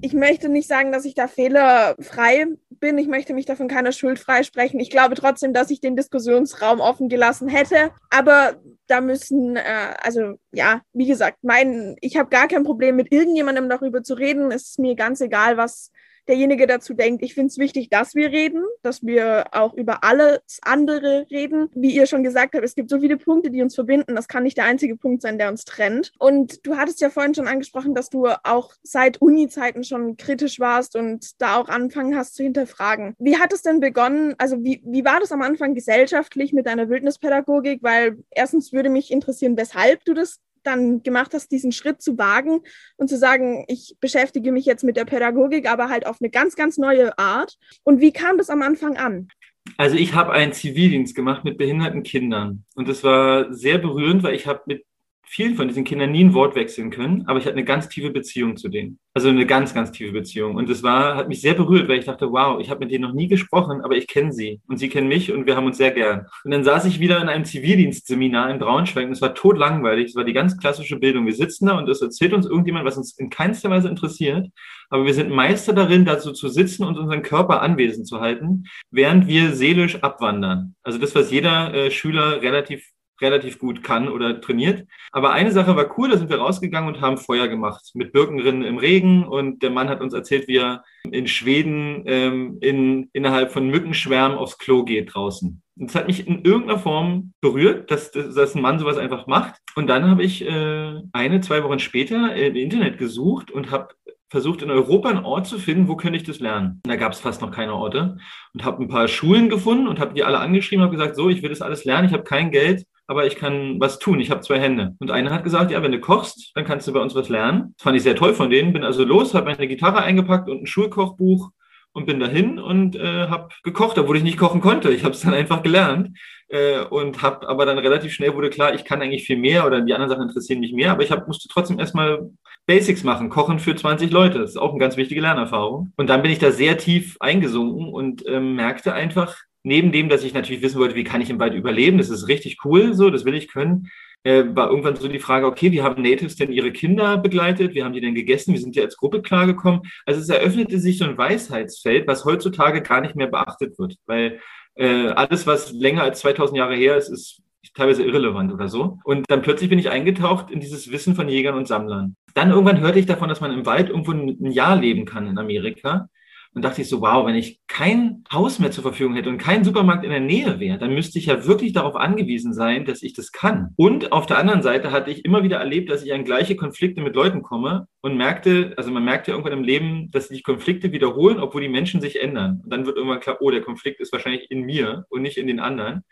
ich möchte nicht sagen, dass ich da fehlerfrei bin. Ich möchte mich davon keiner Schuld freisprechen. Ich glaube trotzdem, dass ich den Diskussionsraum offen gelassen hätte. Aber da müssen, äh, also ja, wie gesagt, mein, ich habe gar kein Problem mit irgendjemandem darüber zu reden. Es ist mir ganz egal, was derjenige dazu denkt. Ich finde es wichtig, dass wir reden, dass wir auch über alles andere reden. Wie ihr schon gesagt habt, es gibt so viele Punkte, die uns verbinden. Das kann nicht der einzige Punkt sein, der uns trennt. Und du hattest ja vorhin schon angesprochen, dass du auch seit Uni-Zeiten schon kritisch warst und da auch anfangen hast zu hinterfragen. Wie hat es denn begonnen? Also wie, wie war das am Anfang gesellschaftlich mit deiner Wildnispädagogik? Weil erstens würde mich interessieren, weshalb du das dann gemacht hast, diesen Schritt zu wagen und zu sagen, ich beschäftige mich jetzt mit der Pädagogik, aber halt auf eine ganz, ganz neue Art. Und wie kam das am Anfang an? Also ich habe einen Zivildienst gemacht mit behinderten Kindern und das war sehr berührend, weil ich habe mit vielen von diesen Kindern nie ein Wort wechseln können, aber ich hatte eine ganz tiefe Beziehung zu denen. Also eine ganz, ganz tiefe Beziehung. Und das war, hat mich sehr berührt, weil ich dachte, wow, ich habe mit denen noch nie gesprochen, aber ich kenne sie und sie kennen mich und wir haben uns sehr gern. Und dann saß ich wieder in einem Zivildienstseminar in Braunschweig und es war totlangweilig. Es war die ganz klassische Bildung. Wir sitzen da und es erzählt uns irgendjemand, was uns in keinster Weise interessiert. Aber wir sind Meister darin, dazu zu sitzen und unseren Körper anwesend zu halten, während wir seelisch abwandern. Also das, was jeder äh, Schüler relativ relativ gut kann oder trainiert. Aber eine Sache war cool, da sind wir rausgegangen und haben Feuer gemacht mit Birkenrinnen im Regen und der Mann hat uns erzählt, wie er in Schweden ähm, in, innerhalb von Mückenschwärmen aufs Klo geht draußen. Und das hat mich in irgendeiner Form berührt, dass, dass ein Mann sowas einfach macht. Und dann habe ich äh, eine, zwei Wochen später im Internet gesucht und habe versucht, in Europa einen Ort zu finden, wo könnte ich das lernen. Und da gab es fast noch keine Orte und habe ein paar Schulen gefunden und habe die alle angeschrieben, habe gesagt, so, ich will das alles lernen, ich habe kein Geld, aber ich kann was tun. Ich habe zwei Hände. Und einer hat gesagt, ja, wenn du kochst, dann kannst du bei uns was lernen. Das fand ich sehr toll von denen. Bin also los, habe meine Gitarre eingepackt und ein Schulkochbuch und bin dahin und äh, habe gekocht, obwohl ich nicht kochen konnte. Ich habe es dann einfach gelernt äh, und habe aber dann relativ schnell wurde klar, ich kann eigentlich viel mehr oder die anderen Sachen interessieren mich mehr, aber ich hab, musste trotzdem erstmal Basics machen, kochen für 20 Leute. Das ist auch eine ganz wichtige Lernerfahrung. Und dann bin ich da sehr tief eingesunken und ähm, merkte einfach, neben dem, dass ich natürlich wissen wollte, wie kann ich im Wald überleben, das ist richtig cool, so, das will ich können, äh, war irgendwann so die Frage, okay, wie haben Natives denn ihre Kinder begleitet? Wie haben die denn gegessen? Wie sind die als Gruppe klargekommen? Also es eröffnete sich so ein Weisheitsfeld, was heutzutage gar nicht mehr beachtet wird, weil äh, alles, was länger als 2000 Jahre her ist, ist teilweise irrelevant oder so. Und dann plötzlich bin ich eingetaucht in dieses Wissen von Jägern und Sammlern. Dann irgendwann hörte ich davon, dass man im Wald irgendwo ein Jahr leben kann in Amerika. Und dachte ich so, wow, wenn ich kein Haus mehr zur Verfügung hätte und kein Supermarkt in der Nähe wäre, dann müsste ich ja wirklich darauf angewiesen sein, dass ich das kann. Und auf der anderen Seite hatte ich immer wieder erlebt, dass ich an gleiche Konflikte mit Leuten komme und merkte, also man merkt ja irgendwann im Leben, dass sich Konflikte wiederholen, obwohl die Menschen sich ändern. Und dann wird irgendwann klar, oh, der Konflikt ist wahrscheinlich in mir und nicht in den anderen.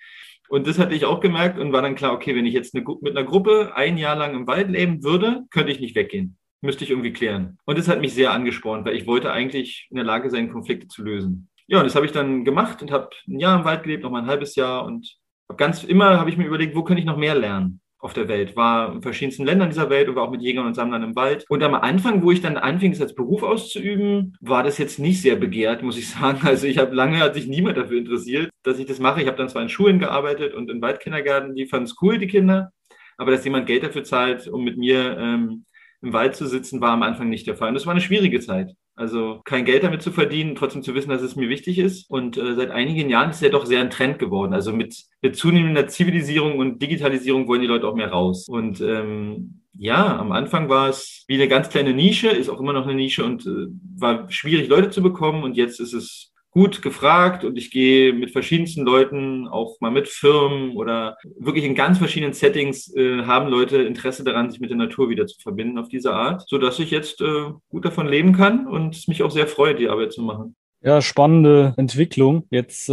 Und das hatte ich auch gemerkt und war dann klar, okay, wenn ich jetzt eine, mit einer Gruppe ein Jahr lang im Wald leben würde, könnte ich nicht weggehen müsste ich irgendwie klären. Und das hat mich sehr angespornt, weil ich wollte eigentlich in der Lage sein, Konflikte zu lösen. Ja, und das habe ich dann gemacht und habe ein Jahr im Wald gelebt, noch mal ein halbes Jahr und habe ganz immer habe ich mir überlegt, wo könnte ich noch mehr lernen auf der Welt. War in verschiedensten Ländern dieser Welt und war auch mit Jägern und Sammlern im Wald. Und am Anfang, wo ich dann anfing, das als Beruf auszuüben, war das jetzt nicht sehr begehrt, muss ich sagen. Also ich habe lange, hat sich niemand dafür interessiert, dass ich das mache. Ich habe dann zwar in Schulen gearbeitet und in Waldkindergärten, die fanden es cool, die Kinder. Aber dass jemand Geld dafür zahlt, um mit mir ähm, im Wald zu sitzen, war am Anfang nicht der Fall. Und das war eine schwierige Zeit. Also kein Geld damit zu verdienen, trotzdem zu wissen, dass es mir wichtig ist. Und äh, seit einigen Jahren ist ja doch sehr ein Trend geworden. Also mit, mit zunehmender Zivilisierung und Digitalisierung wollen die Leute auch mehr raus. Und ähm, ja, am Anfang war es wie eine ganz kleine Nische, ist auch immer noch eine Nische und äh, war schwierig, Leute zu bekommen. Und jetzt ist es gut gefragt und ich gehe mit verschiedensten Leuten, auch mal mit Firmen oder wirklich in ganz verschiedenen Settings äh, haben Leute Interesse daran, sich mit der Natur wieder zu verbinden auf diese Art, so dass ich jetzt äh, gut davon leben kann und mich auch sehr freue, die Arbeit zu machen. Ja, spannende Entwicklung. Jetzt äh,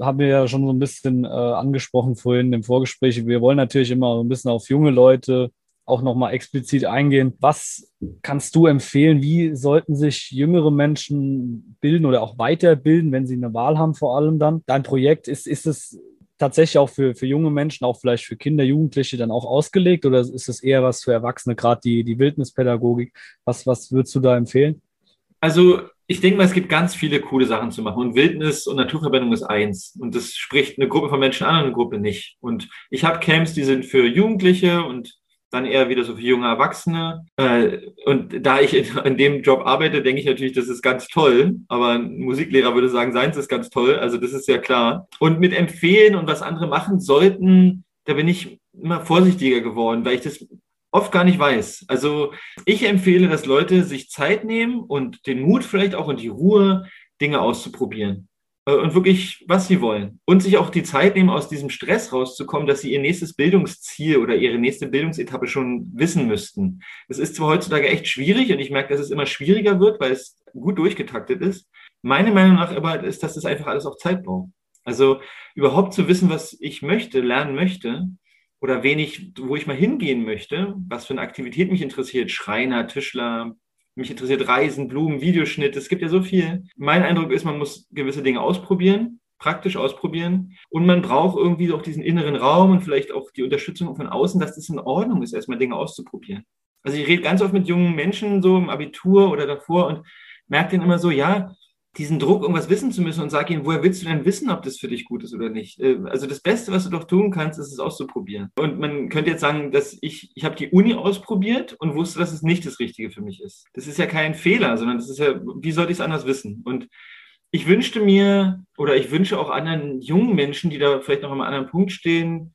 haben wir ja schon so ein bisschen äh, angesprochen vorhin im Vorgespräch. Wir wollen natürlich immer so ein bisschen auf junge Leute auch nochmal explizit eingehen. Was kannst du empfehlen? Wie sollten sich jüngere Menschen bilden oder auch weiterbilden, wenn sie eine Wahl haben, vor allem dann? Dein Projekt, ist, ist es tatsächlich auch für, für junge Menschen, auch vielleicht für Kinder, Jugendliche dann auch ausgelegt oder ist es eher was für Erwachsene, gerade die, die Wildnispädagogik? Was, was würdest du da empfehlen? Also ich denke mal, es gibt ganz viele coole Sachen zu machen. Und Wildnis und Naturverbindung ist eins. Und das spricht eine Gruppe von Menschen an und eine Gruppe nicht. Und ich habe Camps, die sind für Jugendliche und dann eher wieder so für junge Erwachsene. Äh, und da ich in, dem Job arbeite, denke ich natürlich, das ist ganz toll. Aber ein Musiklehrer würde sagen, seins ist ganz toll. Also das ist ja klar. Und mit empfehlen und was andere machen sollten, da bin ich immer vorsichtiger geworden, weil ich das oft gar nicht weiß. Also ich empfehle, dass Leute sich Zeit nehmen und den Mut vielleicht auch und die Ruhe, Dinge auszuprobieren. Äh, und wirklich, was sie wollen. Und sich auch die Zeit nehmen, aus diesem Stress rauszukommen, dass sie ihr nächstes Bildungsziel oder ihre nächste Bildungsetappe schon wissen müssten. Es ist zwar heutzutage echt schwierig und ich merke, dass es immer schwieriger wird, weil es gut durchgetaktet ist. Meine Meinung nach aber ist, dass das einfach alles auch Zeit braucht. Also überhaupt zu wissen, was ich möchte, lernen möchte oder wen ich, wo ich mal hingehen möchte, was für eine Aktivität mich interessiert, Schreiner, Tischler, mich interessiert Reisen, Blumen, Videoschnitt. Es gibt ja so viel. Mein Eindruck ist, man muss gewisse Dinge ausprobieren, praktisch ausprobieren. Und man braucht irgendwie auch diesen inneren Raum und vielleicht auch die Unterstützung von außen, dass das in Ordnung ist, erstmal Dinge auszuprobieren. Also ich rede ganz oft mit jungen Menschen so im Abitur oder davor und merke dann immer so, ja, diesen Druck, irgendwas wissen zu müssen und sag ihnen, woher willst du denn wissen, ob das für dich gut ist oder nicht? Äh, also das Beste, was du doch tun kannst, ist es auszuprobieren. Und man könnte jetzt sagen, dass ich, ich habe die Uni ausprobiert und wusste, dass es nicht das Richtige für mich ist. Das ist ja kein Fehler, sondern das ist ja, wie sollte ich es anders wissen? Und ich wünschte mir oder ich wünsche auch anderen jungen Menschen, die da vielleicht noch einem anderen Punkt stehen,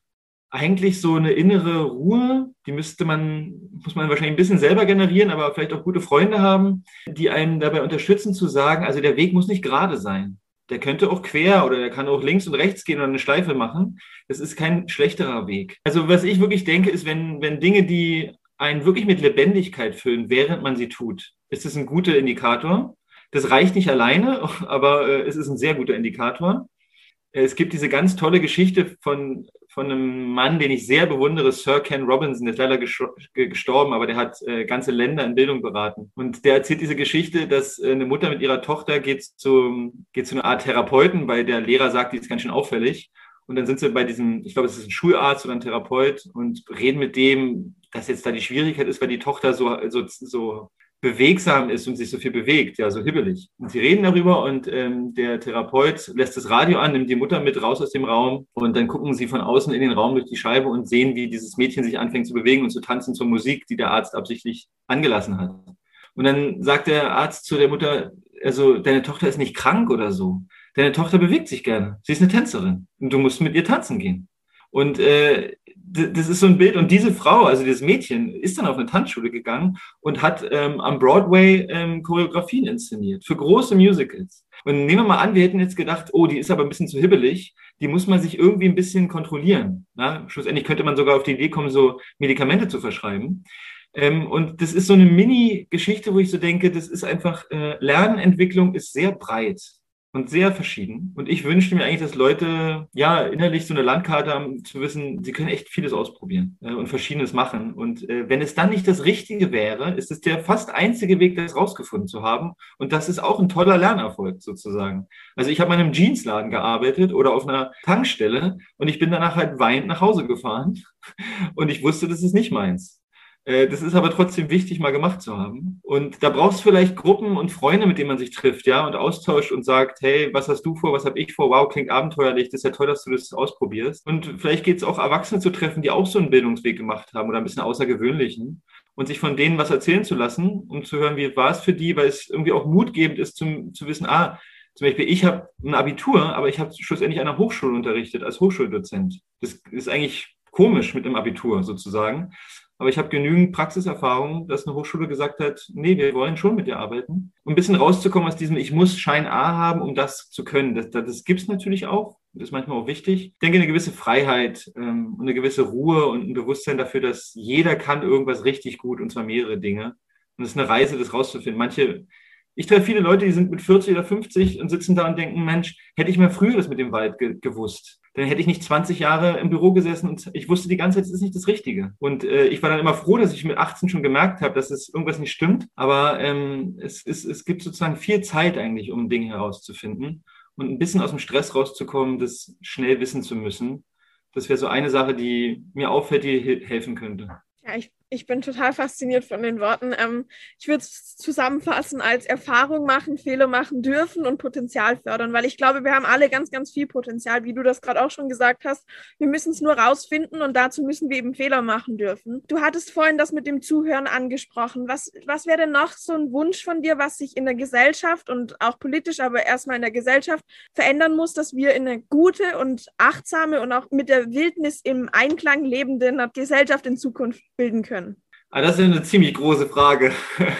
eigentlich so eine innere Ruhe, die müsste man, muss man wahrscheinlich ein bisschen selber generieren, aber vielleicht auch gute Freunde haben, die einen dabei unterstützen zu sagen, also der Weg muss nicht gerade sein. Der könnte auch quer oder der kann auch links und rechts gehen oder eine Schleife machen. Das ist kein schlechterer Weg. Also was ich wirklich denke, ist, wenn, wenn Dinge, die einen wirklich mit Lebendigkeit füllen, während man sie tut, ist es ein guter Indikator. Das reicht nicht alleine, aber äh, es ist ein sehr guter Indikator. Es gibt diese ganz tolle Geschichte von von einem Mann, den ich sehr bewundere, Sir Ken Robinson, der ist leider gestorben, aber der hat äh, ganze Länder in Bildung beraten. Und der erzählt diese Geschichte, dass äh, eine Mutter mit ihrer Tochter geht zu, geht zu einer Art Therapeuten, weil der Lehrer sagt, die ist ganz schön auffällig. Und dann sind sie bei diesem, ich glaube, es ist ein Schularzt oder ein Therapeut und reden mit dem, dass jetzt da die Schwierigkeit ist, weil die Tochter so, so, so bewegsam ist und sich so viel bewegt, ja, so hibbelig. Und sie reden darüber und ähm, der Therapeut lässt das Radio an, nimmt die Mutter mit raus aus dem Raum und dann gucken sie von außen in den Raum durch die Scheibe und sehen, wie dieses Mädchen sich anfängt zu bewegen und zu tanzen zur Musik, die der Arzt absichtlich angelassen hat. Und dann sagt der Arzt zu der Mutter, also deine Tochter ist nicht krank oder so. Deine Tochter bewegt sich gerne. Sie ist eine Tänzerin und du musst mit ihr tanzen gehen. Und äh, das ist so ein Bild. Und diese Frau, also dieses Mädchen, ist dann auf eine Tanzschule gegangen und hat ähm, am Broadway ähm, Choreografien inszeniert für große Musicals. Und nehmen wir mal an, wir hätten jetzt gedacht, oh, die ist aber ein bisschen zu hibbelig, die muss man sich irgendwie ein bisschen kontrollieren. Na? Schlussendlich könnte man sogar auf die Idee kommen, so Medikamente zu verschreiben. Ähm, und das ist so eine Mini-Geschichte, wo ich so denke, das ist einfach, äh, Lernentwicklung ist sehr breit und sehr verschieden. Und ich wünschte mir eigentlich, dass Leute ja innerlich so eine Landkarte haben, zu wissen, sie können echt vieles ausprobieren äh, und Verschiedenes machen. Und äh, wenn es dann nicht das Richtige wäre, ist es der fast einzige Weg, das rausgefunden zu haben. Und das ist auch ein toller Lernerfolg sozusagen. Also ich habe in einem Jeansladen gearbeitet oder auf einer Tankstelle und ich bin danach halt weinend nach Hause gefahren und ich wusste, das ist nicht meins. Äh, das ist aber trotzdem wichtig, mal gemacht zu haben. Und da brauchst du vielleicht Gruppen und Freunde, mit denen man sich trifft, ja, und austauscht und sagt, hey, was hast du vor, was habe ich vor? Wow, klingt abenteuerlich, das ist ja toll, dass du das ausprobierst. Und vielleicht geht es auch Erwachsene zu treffen, die auch so einen Bildungsweg gemacht haben oder ein bisschen außergewöhnlichen und sich von denen was erzählen zu lassen, um zu hören, wie war es für die, weil es irgendwie auch mutgebend ist, zum, zu wissen, ah, zum Beispiel, ich habe ein Abitur, aber ich habe schlussendlich an einer Hochschule unterrichtet als Hochschuldozent. Das ist eigentlich komisch mit dem Abitur sozusagen. Aber ich habe genügend Praxiserfahrung, dass eine Hochschule gesagt hat, nee, wir wollen schon mit dir arbeiten. Um ein bisschen rauszukommen aus diesem, ich muss Schein A haben, um das zu können. Das, das, gibt es natürlich auch. Das ist manchmal auch wichtig. Ich denke, eine gewisse Freiheit ähm, und eine gewisse Ruhe und ein Bewusstsein dafür, dass jeder kann irgendwas richtig gut, und zwar mehrere Dinge. Und es ist eine Reise, das rauszufinden. Manche ich treffe viele Leute, die sind mit 40 oder 50 und sitzen da und denken, Mensch, hätte ich mal früher das mit dem Wald ge gewusst, dann hätte ich nicht 20 Jahre im Büro gesessen und ich wusste die ganze Zeit, das ist nicht das Richtige. Und äh, ich war dann immer froh, dass ich mit 18 schon gemerkt habe, dass es irgendwas nicht stimmt. Aber ähm, es, es, es gibt sozusagen viel Zeit eigentlich, um Dinge herauszufinden und ein bisschen aus dem Stress rauszukommen, das schnell wissen zu müssen. Das wäre so eine Sache, die mir auffällt, die helfen könnte. Ja, ich ich bin total fasziniert von den Worten. Ähm, ich würde es zusammenfassen als Erfahrung machen, Fehler machen dürfen und Potenzial fördern, weil ich glaube, wir haben alle ganz, ganz viel Potenzial, wie du das gerade auch schon gesagt hast. Wir müssen es nur rausfinden und dazu müssen wir eben Fehler machen dürfen. Du hattest vorhin das mit dem Zuhören angesprochen. Was, was wäre denn noch so ein Wunsch von dir, was sich in der Gesellschaft und auch politisch, aber erstmal in der Gesellschaft verändern muss, dass wir in eine gute und achtsame und auch mit der Wildnis im Einklang lebende Gesellschaft in Zukunft bilden können? Ah, das ist eine ziemlich große Frage.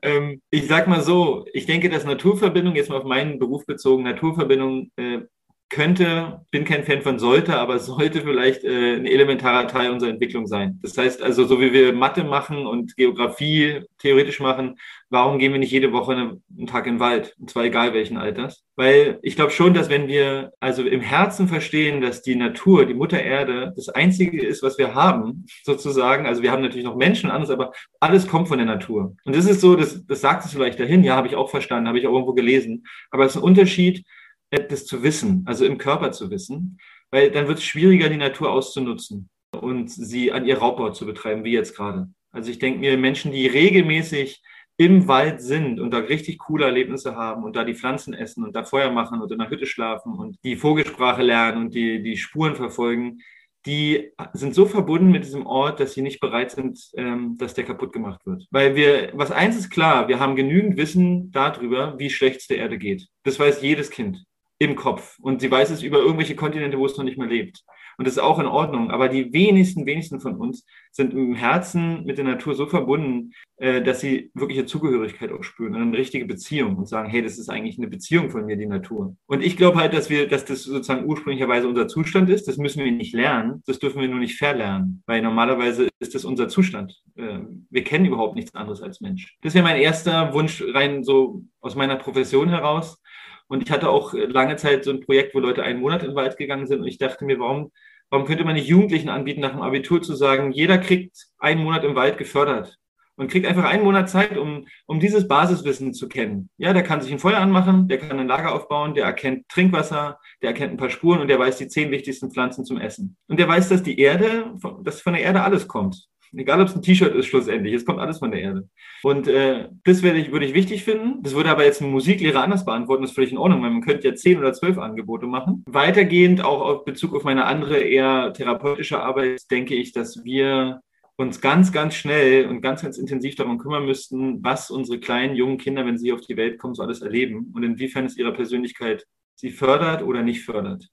Ähm, ich sag mal so, ich denke, dass Naturverbindung, jetzt mal auf meinen Beruf bezogen, Naturverbindung äh, könnte, bin kein Fan von sollte, aber sollte vielleicht äh, ein elementarer Teil unserer Entwicklung sein. Das heißt also, so wie wir Mathe machen und Geografie theoretisch machen, warum gehen wir nicht jede Woche einen Tag in den Wald? Und zwar egal welchen Alters. Weil ich glaube schon, dass wenn wir also im Herzen verstehen, dass die Natur, die Mutter Erde, das Einzige ist, was wir haben, sozusagen, also wir haben natürlich noch Menschen anders, aber alles kommt von der Natur. Und das ist so, das, das sagt es vielleicht dahin, ja, habe ich auch verstanden, habe ich auch irgendwo gelesen. Aber es ist ein Unterschied, das zu wissen, also im Körper zu wissen, weil dann wird es schwieriger, die Natur auszunutzen und sie an ihr Raubbau zu betreiben, wie jetzt gerade. Also ich denke mir, Menschen, die regelmäßig im Wald sind und da richtig coole Erlebnisse haben und da die Pflanzen essen und da Feuer machen und in der Hütte schlafen und die Vogelsprache lernen und die, die Spuren verfolgen, die sind so verbunden mit diesem Ort, dass sie nicht bereit sind, ähm, dass der kaputt gemacht wird. Weil wir, was eins ist klar, wir haben genügend Wissen darüber, wie schlecht es der Erde geht. Das weiß jedes Kind im Kopf. Und sie weiß es über irgendwelche Kontinente, wo es noch nicht mehr lebt. Und das ist auch in Ordnung. Aber die wenigsten, wenigsten von uns sind im Herzen mit der Natur so verbunden, äh, dass sie wirkliche Zugehörigkeit auch spüren und eine richtige Beziehung und sagen, hey, das ist eigentlich eine Beziehung von mir, die Natur. Und ich glaube halt, dass wir, dass das sozusagen ursprünglicherweise unser Zustand ist. Das müssen wir nicht lernen. Das dürfen wir nur nicht verlernen. Weil normalerweise ist das unser Zustand. Äh, wir kennen überhaupt nichts anderes als Mensch. Das wäre mein erster Wunsch rein so aus meiner Profession heraus und ich hatte auch lange Zeit so ein Projekt, wo Leute einen Monat in den Wald gegangen sind. Und ich dachte mir, warum, warum könnte man nicht Jugendlichen anbieten, nach dem Abitur zu sagen, jeder kriegt einen Monat im Wald gefördert und kriegt einfach einen Monat Zeit, um, um dieses Basiswissen zu kennen. Ja, der kann sich ein Feuer anmachen, der kann ein Lager aufbauen, der erkennt Trinkwasser, der erkennt ein paar Spuren und der weiß die zehn wichtigsten Pflanzen zum Essen. Und der weiß, dass die Erde, dass von der Erde alles kommt. Egal, ob es ein T-Shirt ist, schlussendlich. Es kommt alles von der Erde. Und äh, das würde ich, würde ich wichtig finden. Das würde aber jetzt ein Musiklehrer anders beantworten. Das ist völlig in Ordnung, weil man könnte ja zehn oder zwölf Angebote machen. Weitergehend, auch auf Bezug auf meine andere, eher therapeutische Arbeit, denke ich, dass wir uns ganz, ganz schnell und ganz, ganz intensiv darum kümmern müssten, was unsere kleinen, jungen Kinder, wenn sie auf die Welt kommen, so alles erleben und inwiefern es ihrer Persönlichkeit sie fördert oder nicht fördert.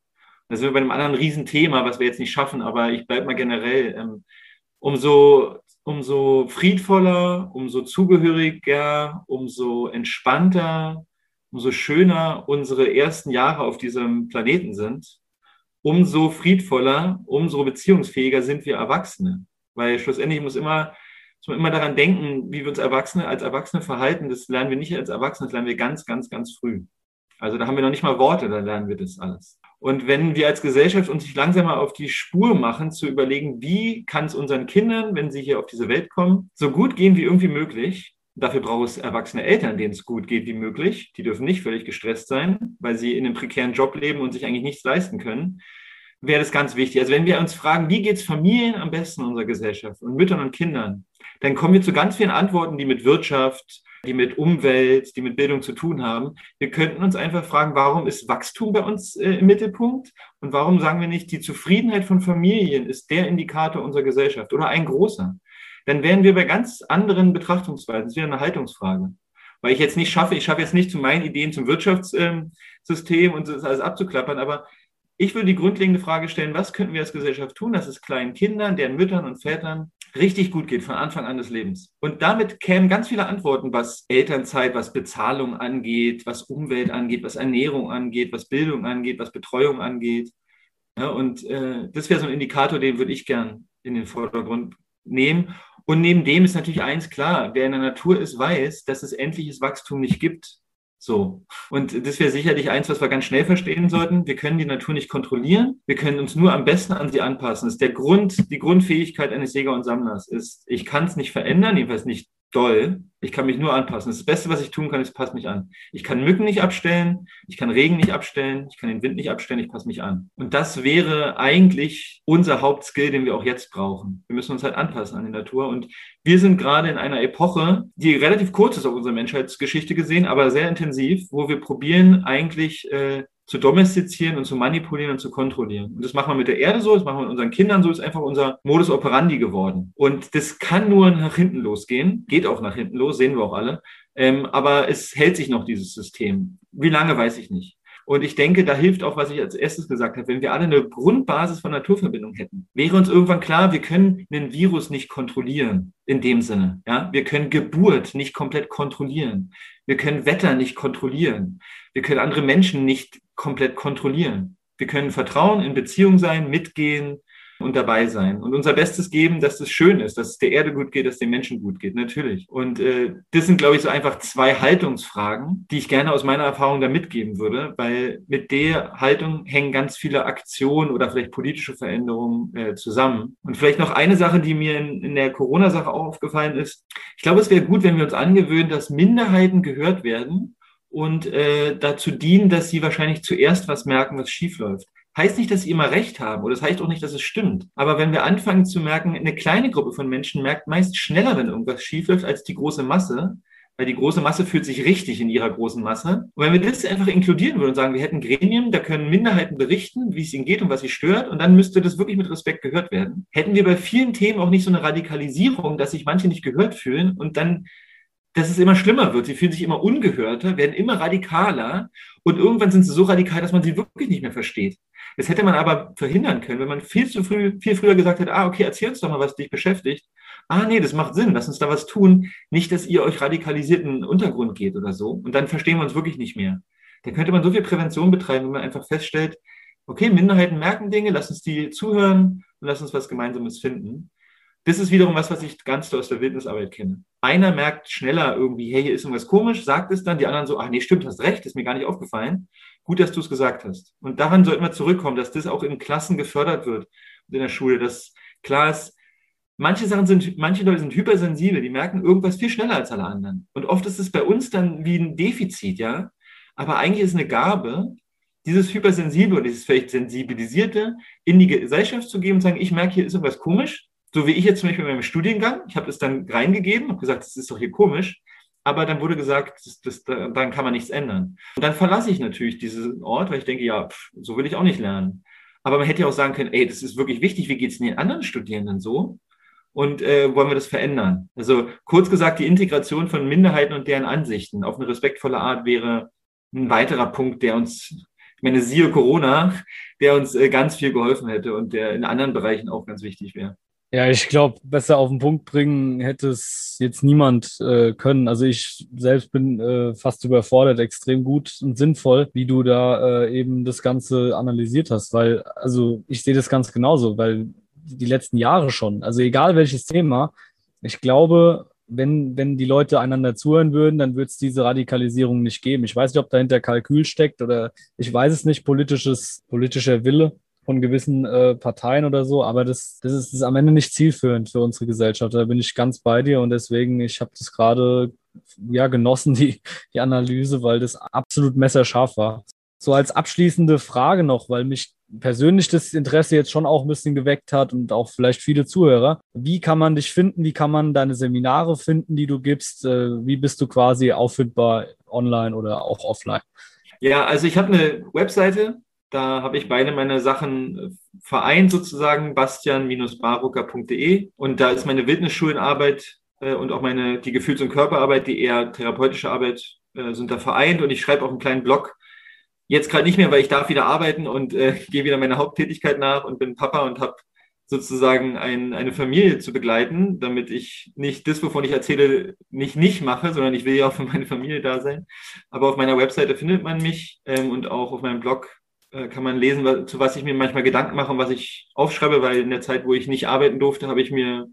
Da sind wir bei einem anderen Riesenthema, was wir jetzt nicht schaffen, aber ich bleibe mal generell. Ähm, umso, umso friedvoller, umso zugehöriger, umso entspannter, umso schöner unsere ersten Jahre auf diesem Planeten sind, umso friedvoller, umso beziehungsfähiger sind wir Erwachsene. Weil schlussendlich muss immer, muss man immer daran denken, wie wir uns Erwachsene als Erwachsene verhalten. Das lernen wir nicht als Erwachsene, das lernen wir ganz, ganz, ganz früh. Also da haben wir noch nicht mal Worte, da lernen wir das alles. Und wenn wir als Gesellschaft uns nicht langsam mal auf die Spur machen, zu überlegen, wie kann es unseren Kindern, wenn sie hier auf diese Welt kommen, so gut gehen wie irgendwie möglich, Dafür braucht es erwachsene Eltern, denen es gut geht wie möglich. Die dürfen nicht völlig gestresst sein, weil sie in einem prekären Job leben und sich eigentlich nichts leisten können. Wäre das ganz wichtig. Also wenn wir uns fragen, wie geht es Familien am besten in unserer Gesellschaft und Müttern und Kindern, dann kommen wir zu ganz vielen Antworten, die mit Wirtschaft, die mit Umwelt, die mit Bildung zu tun haben. Wir könnten uns einfach fragen, warum ist Wachstum bei uns äh, im Mittelpunkt? Und warum sagen wir nicht, die Zufriedenheit von Familien ist der Indikator unserer Gesellschaft oder ein großer? dann wären wir bei ganz anderen Betrachtungsweisen. Es wäre eine Haltungsfrage. Weil ich jetzt nicht schaffe, ich schaffe jetzt nicht zu meinen Ideen zum Wirtschaftssystem und das alles abzuklappern, aber ich würde die grundlegende Frage stellen, was könnten wir als Gesellschaft tun, dass es kleinen Kindern, deren Müttern und Vätern richtig gut geht von Anfang an des Lebens. Und damit kämen ganz viele Antworten, was Elternzeit, was Bezahlung angeht, was Umwelt angeht, was Ernährung angeht, was Bildung angeht, was Betreuung angeht. Ja, und äh, das wäre so ein Indikator, den würde ich gern in den Vordergrund nehmen. Und neben dem ist natürlich eins klar, wer in der Natur ist, weiß, dass es endliches Wachstum nicht gibt. So. Und das wäre sicherlich eins, was wir ganz schnell verstehen sollten. Wir können die Natur nicht kontrollieren. Wir können uns nur am besten an sie anpassen. Das ist der Grund, die Grundfähigkeit eines Jäger und Sammlers ist, ich kann es nicht verändern, jedenfalls nicht doll. Ich kann mich nur anpassen. Das Beste, was ich tun kann, ist, passe mich an. Ich kann Mücken nicht abstellen, ich kann Regen nicht abstellen, ich kann den Wind nicht abstellen, ich passe mich an. Und das wäre eigentlich unser Hauptskill, den wir auch jetzt brauchen. Wir müssen uns halt anpassen an die Natur. Und wir sind gerade in einer Epoche, die relativ kurz ist auf unserer Menschheitsgeschichte gesehen, aber sehr intensiv, wo wir probieren, eigentlich äh, zu domestizieren und zu manipulieren und zu kontrollieren. Und das machen wir mit der Erde so, das machen wir mit unseren Kindern so, ist einfach unser Modus operandi geworden. Und das kann nur nach hinten losgehen, geht auch nach hinten los, sehen wir auch alle. Ähm, aber es hält sich noch dieses System. Wie lange, weiß ich nicht. Und ich denke, da hilft auch, was ich als erstes gesagt habe. Wenn wir alle eine Grundbasis von Naturverbindung hätten, wäre uns irgendwann klar, wir können einen Virus nicht kontrollieren in dem Sinne. Ja, wir können Geburt nicht komplett kontrollieren. Wir können Wetter nicht kontrollieren. Wir können andere Menschen nicht komplett kontrollieren. Wir können Vertrauen in Beziehung sein, mitgehen, und dabei sein und unser Bestes geben, dass es schön ist, dass es der Erde gut geht, dass es den Menschen gut geht, natürlich. Und äh, das sind, glaube ich, so einfach zwei Haltungsfragen, die ich gerne aus meiner Erfahrung da mitgeben würde, weil mit der Haltung hängen ganz viele Aktionen oder vielleicht politische Veränderungen äh, zusammen. Und vielleicht noch eine Sache, die mir in, in der Corona-Sache auch aufgefallen ist. Ich glaube, es wäre gut, wenn wir uns angewöhnen, dass Minderheiten gehört werden und äh, dazu dienen, dass sie wahrscheinlich zuerst was merken, was schief läuft. Heißt nicht, dass sie immer recht haben oder das heißt auch nicht, dass es stimmt. Aber wenn wir anfangen zu merken, eine kleine Gruppe von Menschen merkt meist schneller, wenn irgendwas schief läuft, als die große Masse, weil die große Masse fühlt sich richtig in ihrer großen Masse. Und wenn wir das einfach inkludieren würden und sagen, wir hätten Gremien, da können Minderheiten berichten, wie es ihnen geht und was sie stört, und dann müsste das wirklich mit Respekt gehört werden. Hätten wir bei vielen Themen auch nicht so eine Radikalisierung, dass sich manche nicht gehört fühlen und dann dass es immer schlimmer wird. Sie fühlen sich immer ungehörter, werden immer radikaler und irgendwann sind sie so radikal, dass man sie wirklich nicht mehr versteht. Das hätte man aber verhindern können, wenn man viel zu früh, viel früher gesagt hätte, ah, okay, erzähl uns doch mal, was dich beschäftigt. Ah, nee, das macht Sinn, lass uns da was tun. Nicht, dass ihr euch radikalisierten Untergrund geht oder so. Und dann verstehen wir uns wirklich nicht mehr. Da könnte man so viel Prävention betreiben, wenn man einfach feststellt, okay, Minderheiten merken Dinge, lass uns die zuhören und lass uns was Gemeinsames finden. Das ist wiederum was, was ich ganz aus der Wildnisarbeit kenne. Einer merkt schneller irgendwie, hey, hier ist irgendwas komisch, sagt es dann, die anderen so, ach nee, stimmt, hast recht, ist mir gar nicht aufgefallen. Gut, dass du es gesagt hast. Und daran sollten wir zurückkommen, dass das auch in Klassen gefördert wird in der Schule, dass klar ist, manche Sachen sind, manche Leute sind hypersensibel, die merken irgendwas viel schneller als alle anderen. Und oft ist es bei uns dann wie ein Defizit, ja. Aber eigentlich ist eine Gabe, dieses Hypersensible und dieses vielleicht Sensibilisierte in die Gesellschaft zu geben und sagen, ich merke, hier ist irgendwas komisch, so wie ich jetzt zum Beispiel in meinem Studiengang, ich habe es dann reingegeben, habe gesagt, das ist doch hier komisch, aber dann wurde gesagt, das, das, daran kann man nichts ändern. Und dann verlasse ich natürlich diesen Ort, weil ich denke, ja, pff, so will ich auch nicht lernen. Aber man hätte ja auch sagen können, ey, das ist wirklich wichtig, wie geht es den anderen Studierenden so? Und äh, wollen wir das verändern? Also kurz gesagt, die Integration von Minderheiten und deren Ansichten auf eine respektvolle Art wäre ein weiterer Punkt, der uns, ich meine, siehe Corona, der uns äh, ganz viel geholfen hätte und der in anderen Bereichen auch ganz wichtig wäre. Ja, ich glaube, besser auf den Punkt bringen hätte es jetzt niemand äh, können. Also ich selbst bin äh, fast überfordert, extrem gut und sinnvoll, wie du da äh, eben das Ganze analysiert hast, weil, also ich sehe das ganz genauso, weil die letzten Jahre schon, also egal welches Thema, ich glaube, wenn, wenn die Leute einander zuhören würden, dann würde es diese Radikalisierung nicht geben. Ich weiß nicht, ob dahinter Kalkül steckt oder ich weiß es nicht, politisches, politischer Wille von gewissen äh, Parteien oder so, aber das, das, ist, das ist am Ende nicht zielführend für unsere Gesellschaft. Da bin ich ganz bei dir und deswegen, ich habe das gerade ja genossen, die, die Analyse, weil das absolut messerscharf war. So als abschließende Frage noch, weil mich persönlich das Interesse jetzt schon auch ein bisschen geweckt hat und auch vielleicht viele Zuhörer. Wie kann man dich finden? Wie kann man deine Seminare finden, die du gibst? Äh, wie bist du quasi auffindbar online oder auch offline? Ja, also ich habe eine Webseite, Da habe ich beide meine Sachen äh, vereint sozusagen, bastian-barucker.de. Und da ist meine Wildnisschulenarbeit äh, und auch meine, die Gefühls- und Körperarbeit, die eher therapeutische Arbeit, äh, sind da vereint. Und ich schreibe auch einen kleinen Blog. Jetzt gerade nicht mehr, weil ich darf wieder arbeiten und äh, gehe wieder meiner Haupttätigkeit nach und bin Papa und habe sozusagen ein, eine Familie zu begleiten, damit ich nicht das, wovon ich erzähle, nicht nicht mache, sondern ich will ja auch für meine Familie da sein. Aber auf meiner Webseite findet man mich ähm, und auch auf meinem Blog kann man lesen, zu was ich mir manchmal Gedanken mache und was ich aufschreibe, weil in der Zeit, wo ich nicht arbeiten durfte, habe ich mir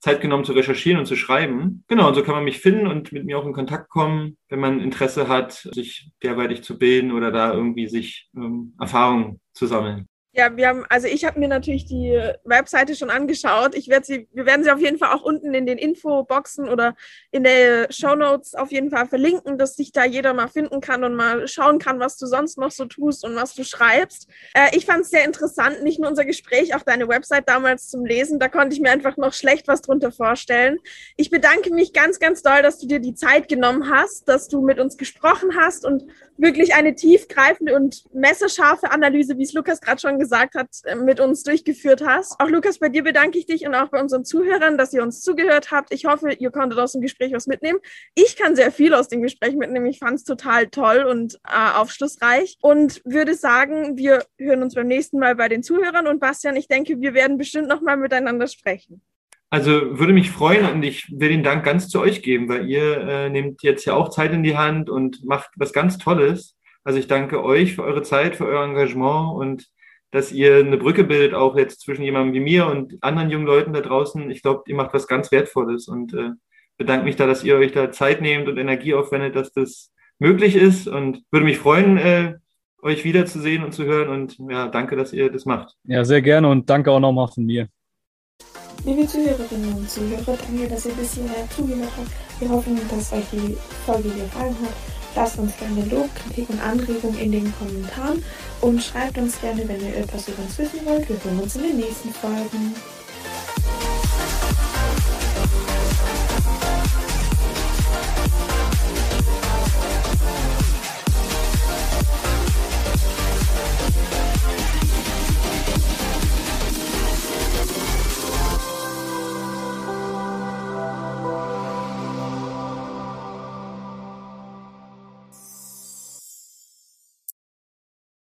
Zeit genommen zu recherchieren und zu schreiben. Genau, und so kann man mich finden und mit mir auch in Kontakt kommen, wenn man Interesse hat, sich derweitig zu bilden oder da irgendwie sich ähm, Erfahrungen zu sammeln. Ja, wir haben, also ich habe mir natürlich die Webseite schon angeschaut. Ich werde sie, wir werden sie auf jeden Fall auch unten in den Infoboxen oder in der Show Notes auf jeden Fall verlinken, dass sich da jeder mal finden kann und mal schauen kann, was du sonst noch so tust und was du schreibst. Äh, ich fand es sehr interessant, nicht nur unser Gespräch, auch deine Website damals zum Lesen. Da konnte ich mir einfach noch schlecht was drunter vorstellen. Ich bedanke mich ganz, ganz doll, dass du dir die Zeit genommen hast, dass du mit uns gesprochen hast und wirklich eine tiefgreifende und messerscharfe Analyse, wie es Lukas gerade schon gesagt hat, äh, mit uns durchgeführt hast. Auch Lukas, bei dir bedanke ich dich und auch bei unseren Zuhörern, dass ihr uns zugehört habt. Ich hoffe, ihr konntet aus dem Gespräch was mitnehmen. Ich kann sehr viel aus dem Gespräch mitnehmen. Ich fand es total toll und äh, aufschlussreich und würde sagen, wir hören uns beim nächsten Mal bei den Zuhörern und Bastian, ich denke, wir werden bestimmt noch mal miteinander sprechen. Also würde mich freuen und ich will den Dank ganz zu euch geben, weil ihr äh, nehmt jetzt ja auch Zeit in die Hand und macht was ganz Tolles. Also ich danke euch für eure Zeit, für euer Engagement und dass ihr eine Brücke bildet, auch jetzt zwischen jemandem wie mir und anderen jungen Leuten da draußen. Ich glaube, ihr macht was ganz Wertvolles und äh, bedanke mich da, dass ihr euch da Zeit nehmt und Energie aufwendet, dass das möglich ist und würde mich freuen, äh, euch wiederzusehen und zu hören und ja, danke, dass ihr das macht. Ja, sehr gerne und danke auch nochmal von mir. Liebe Zuhörerinnen und Zuhörer, danke, dass ihr bis hierher zugehört habt. Wir hoffen, dass euch die Folge gefallen hat. Lasst uns gerne Lob, Kritik und Anregungen in den Kommentaren und schreibt uns gerne, wenn ihr etwas über uns wissen wollt. Wir hören uns in den nächsten Folgen.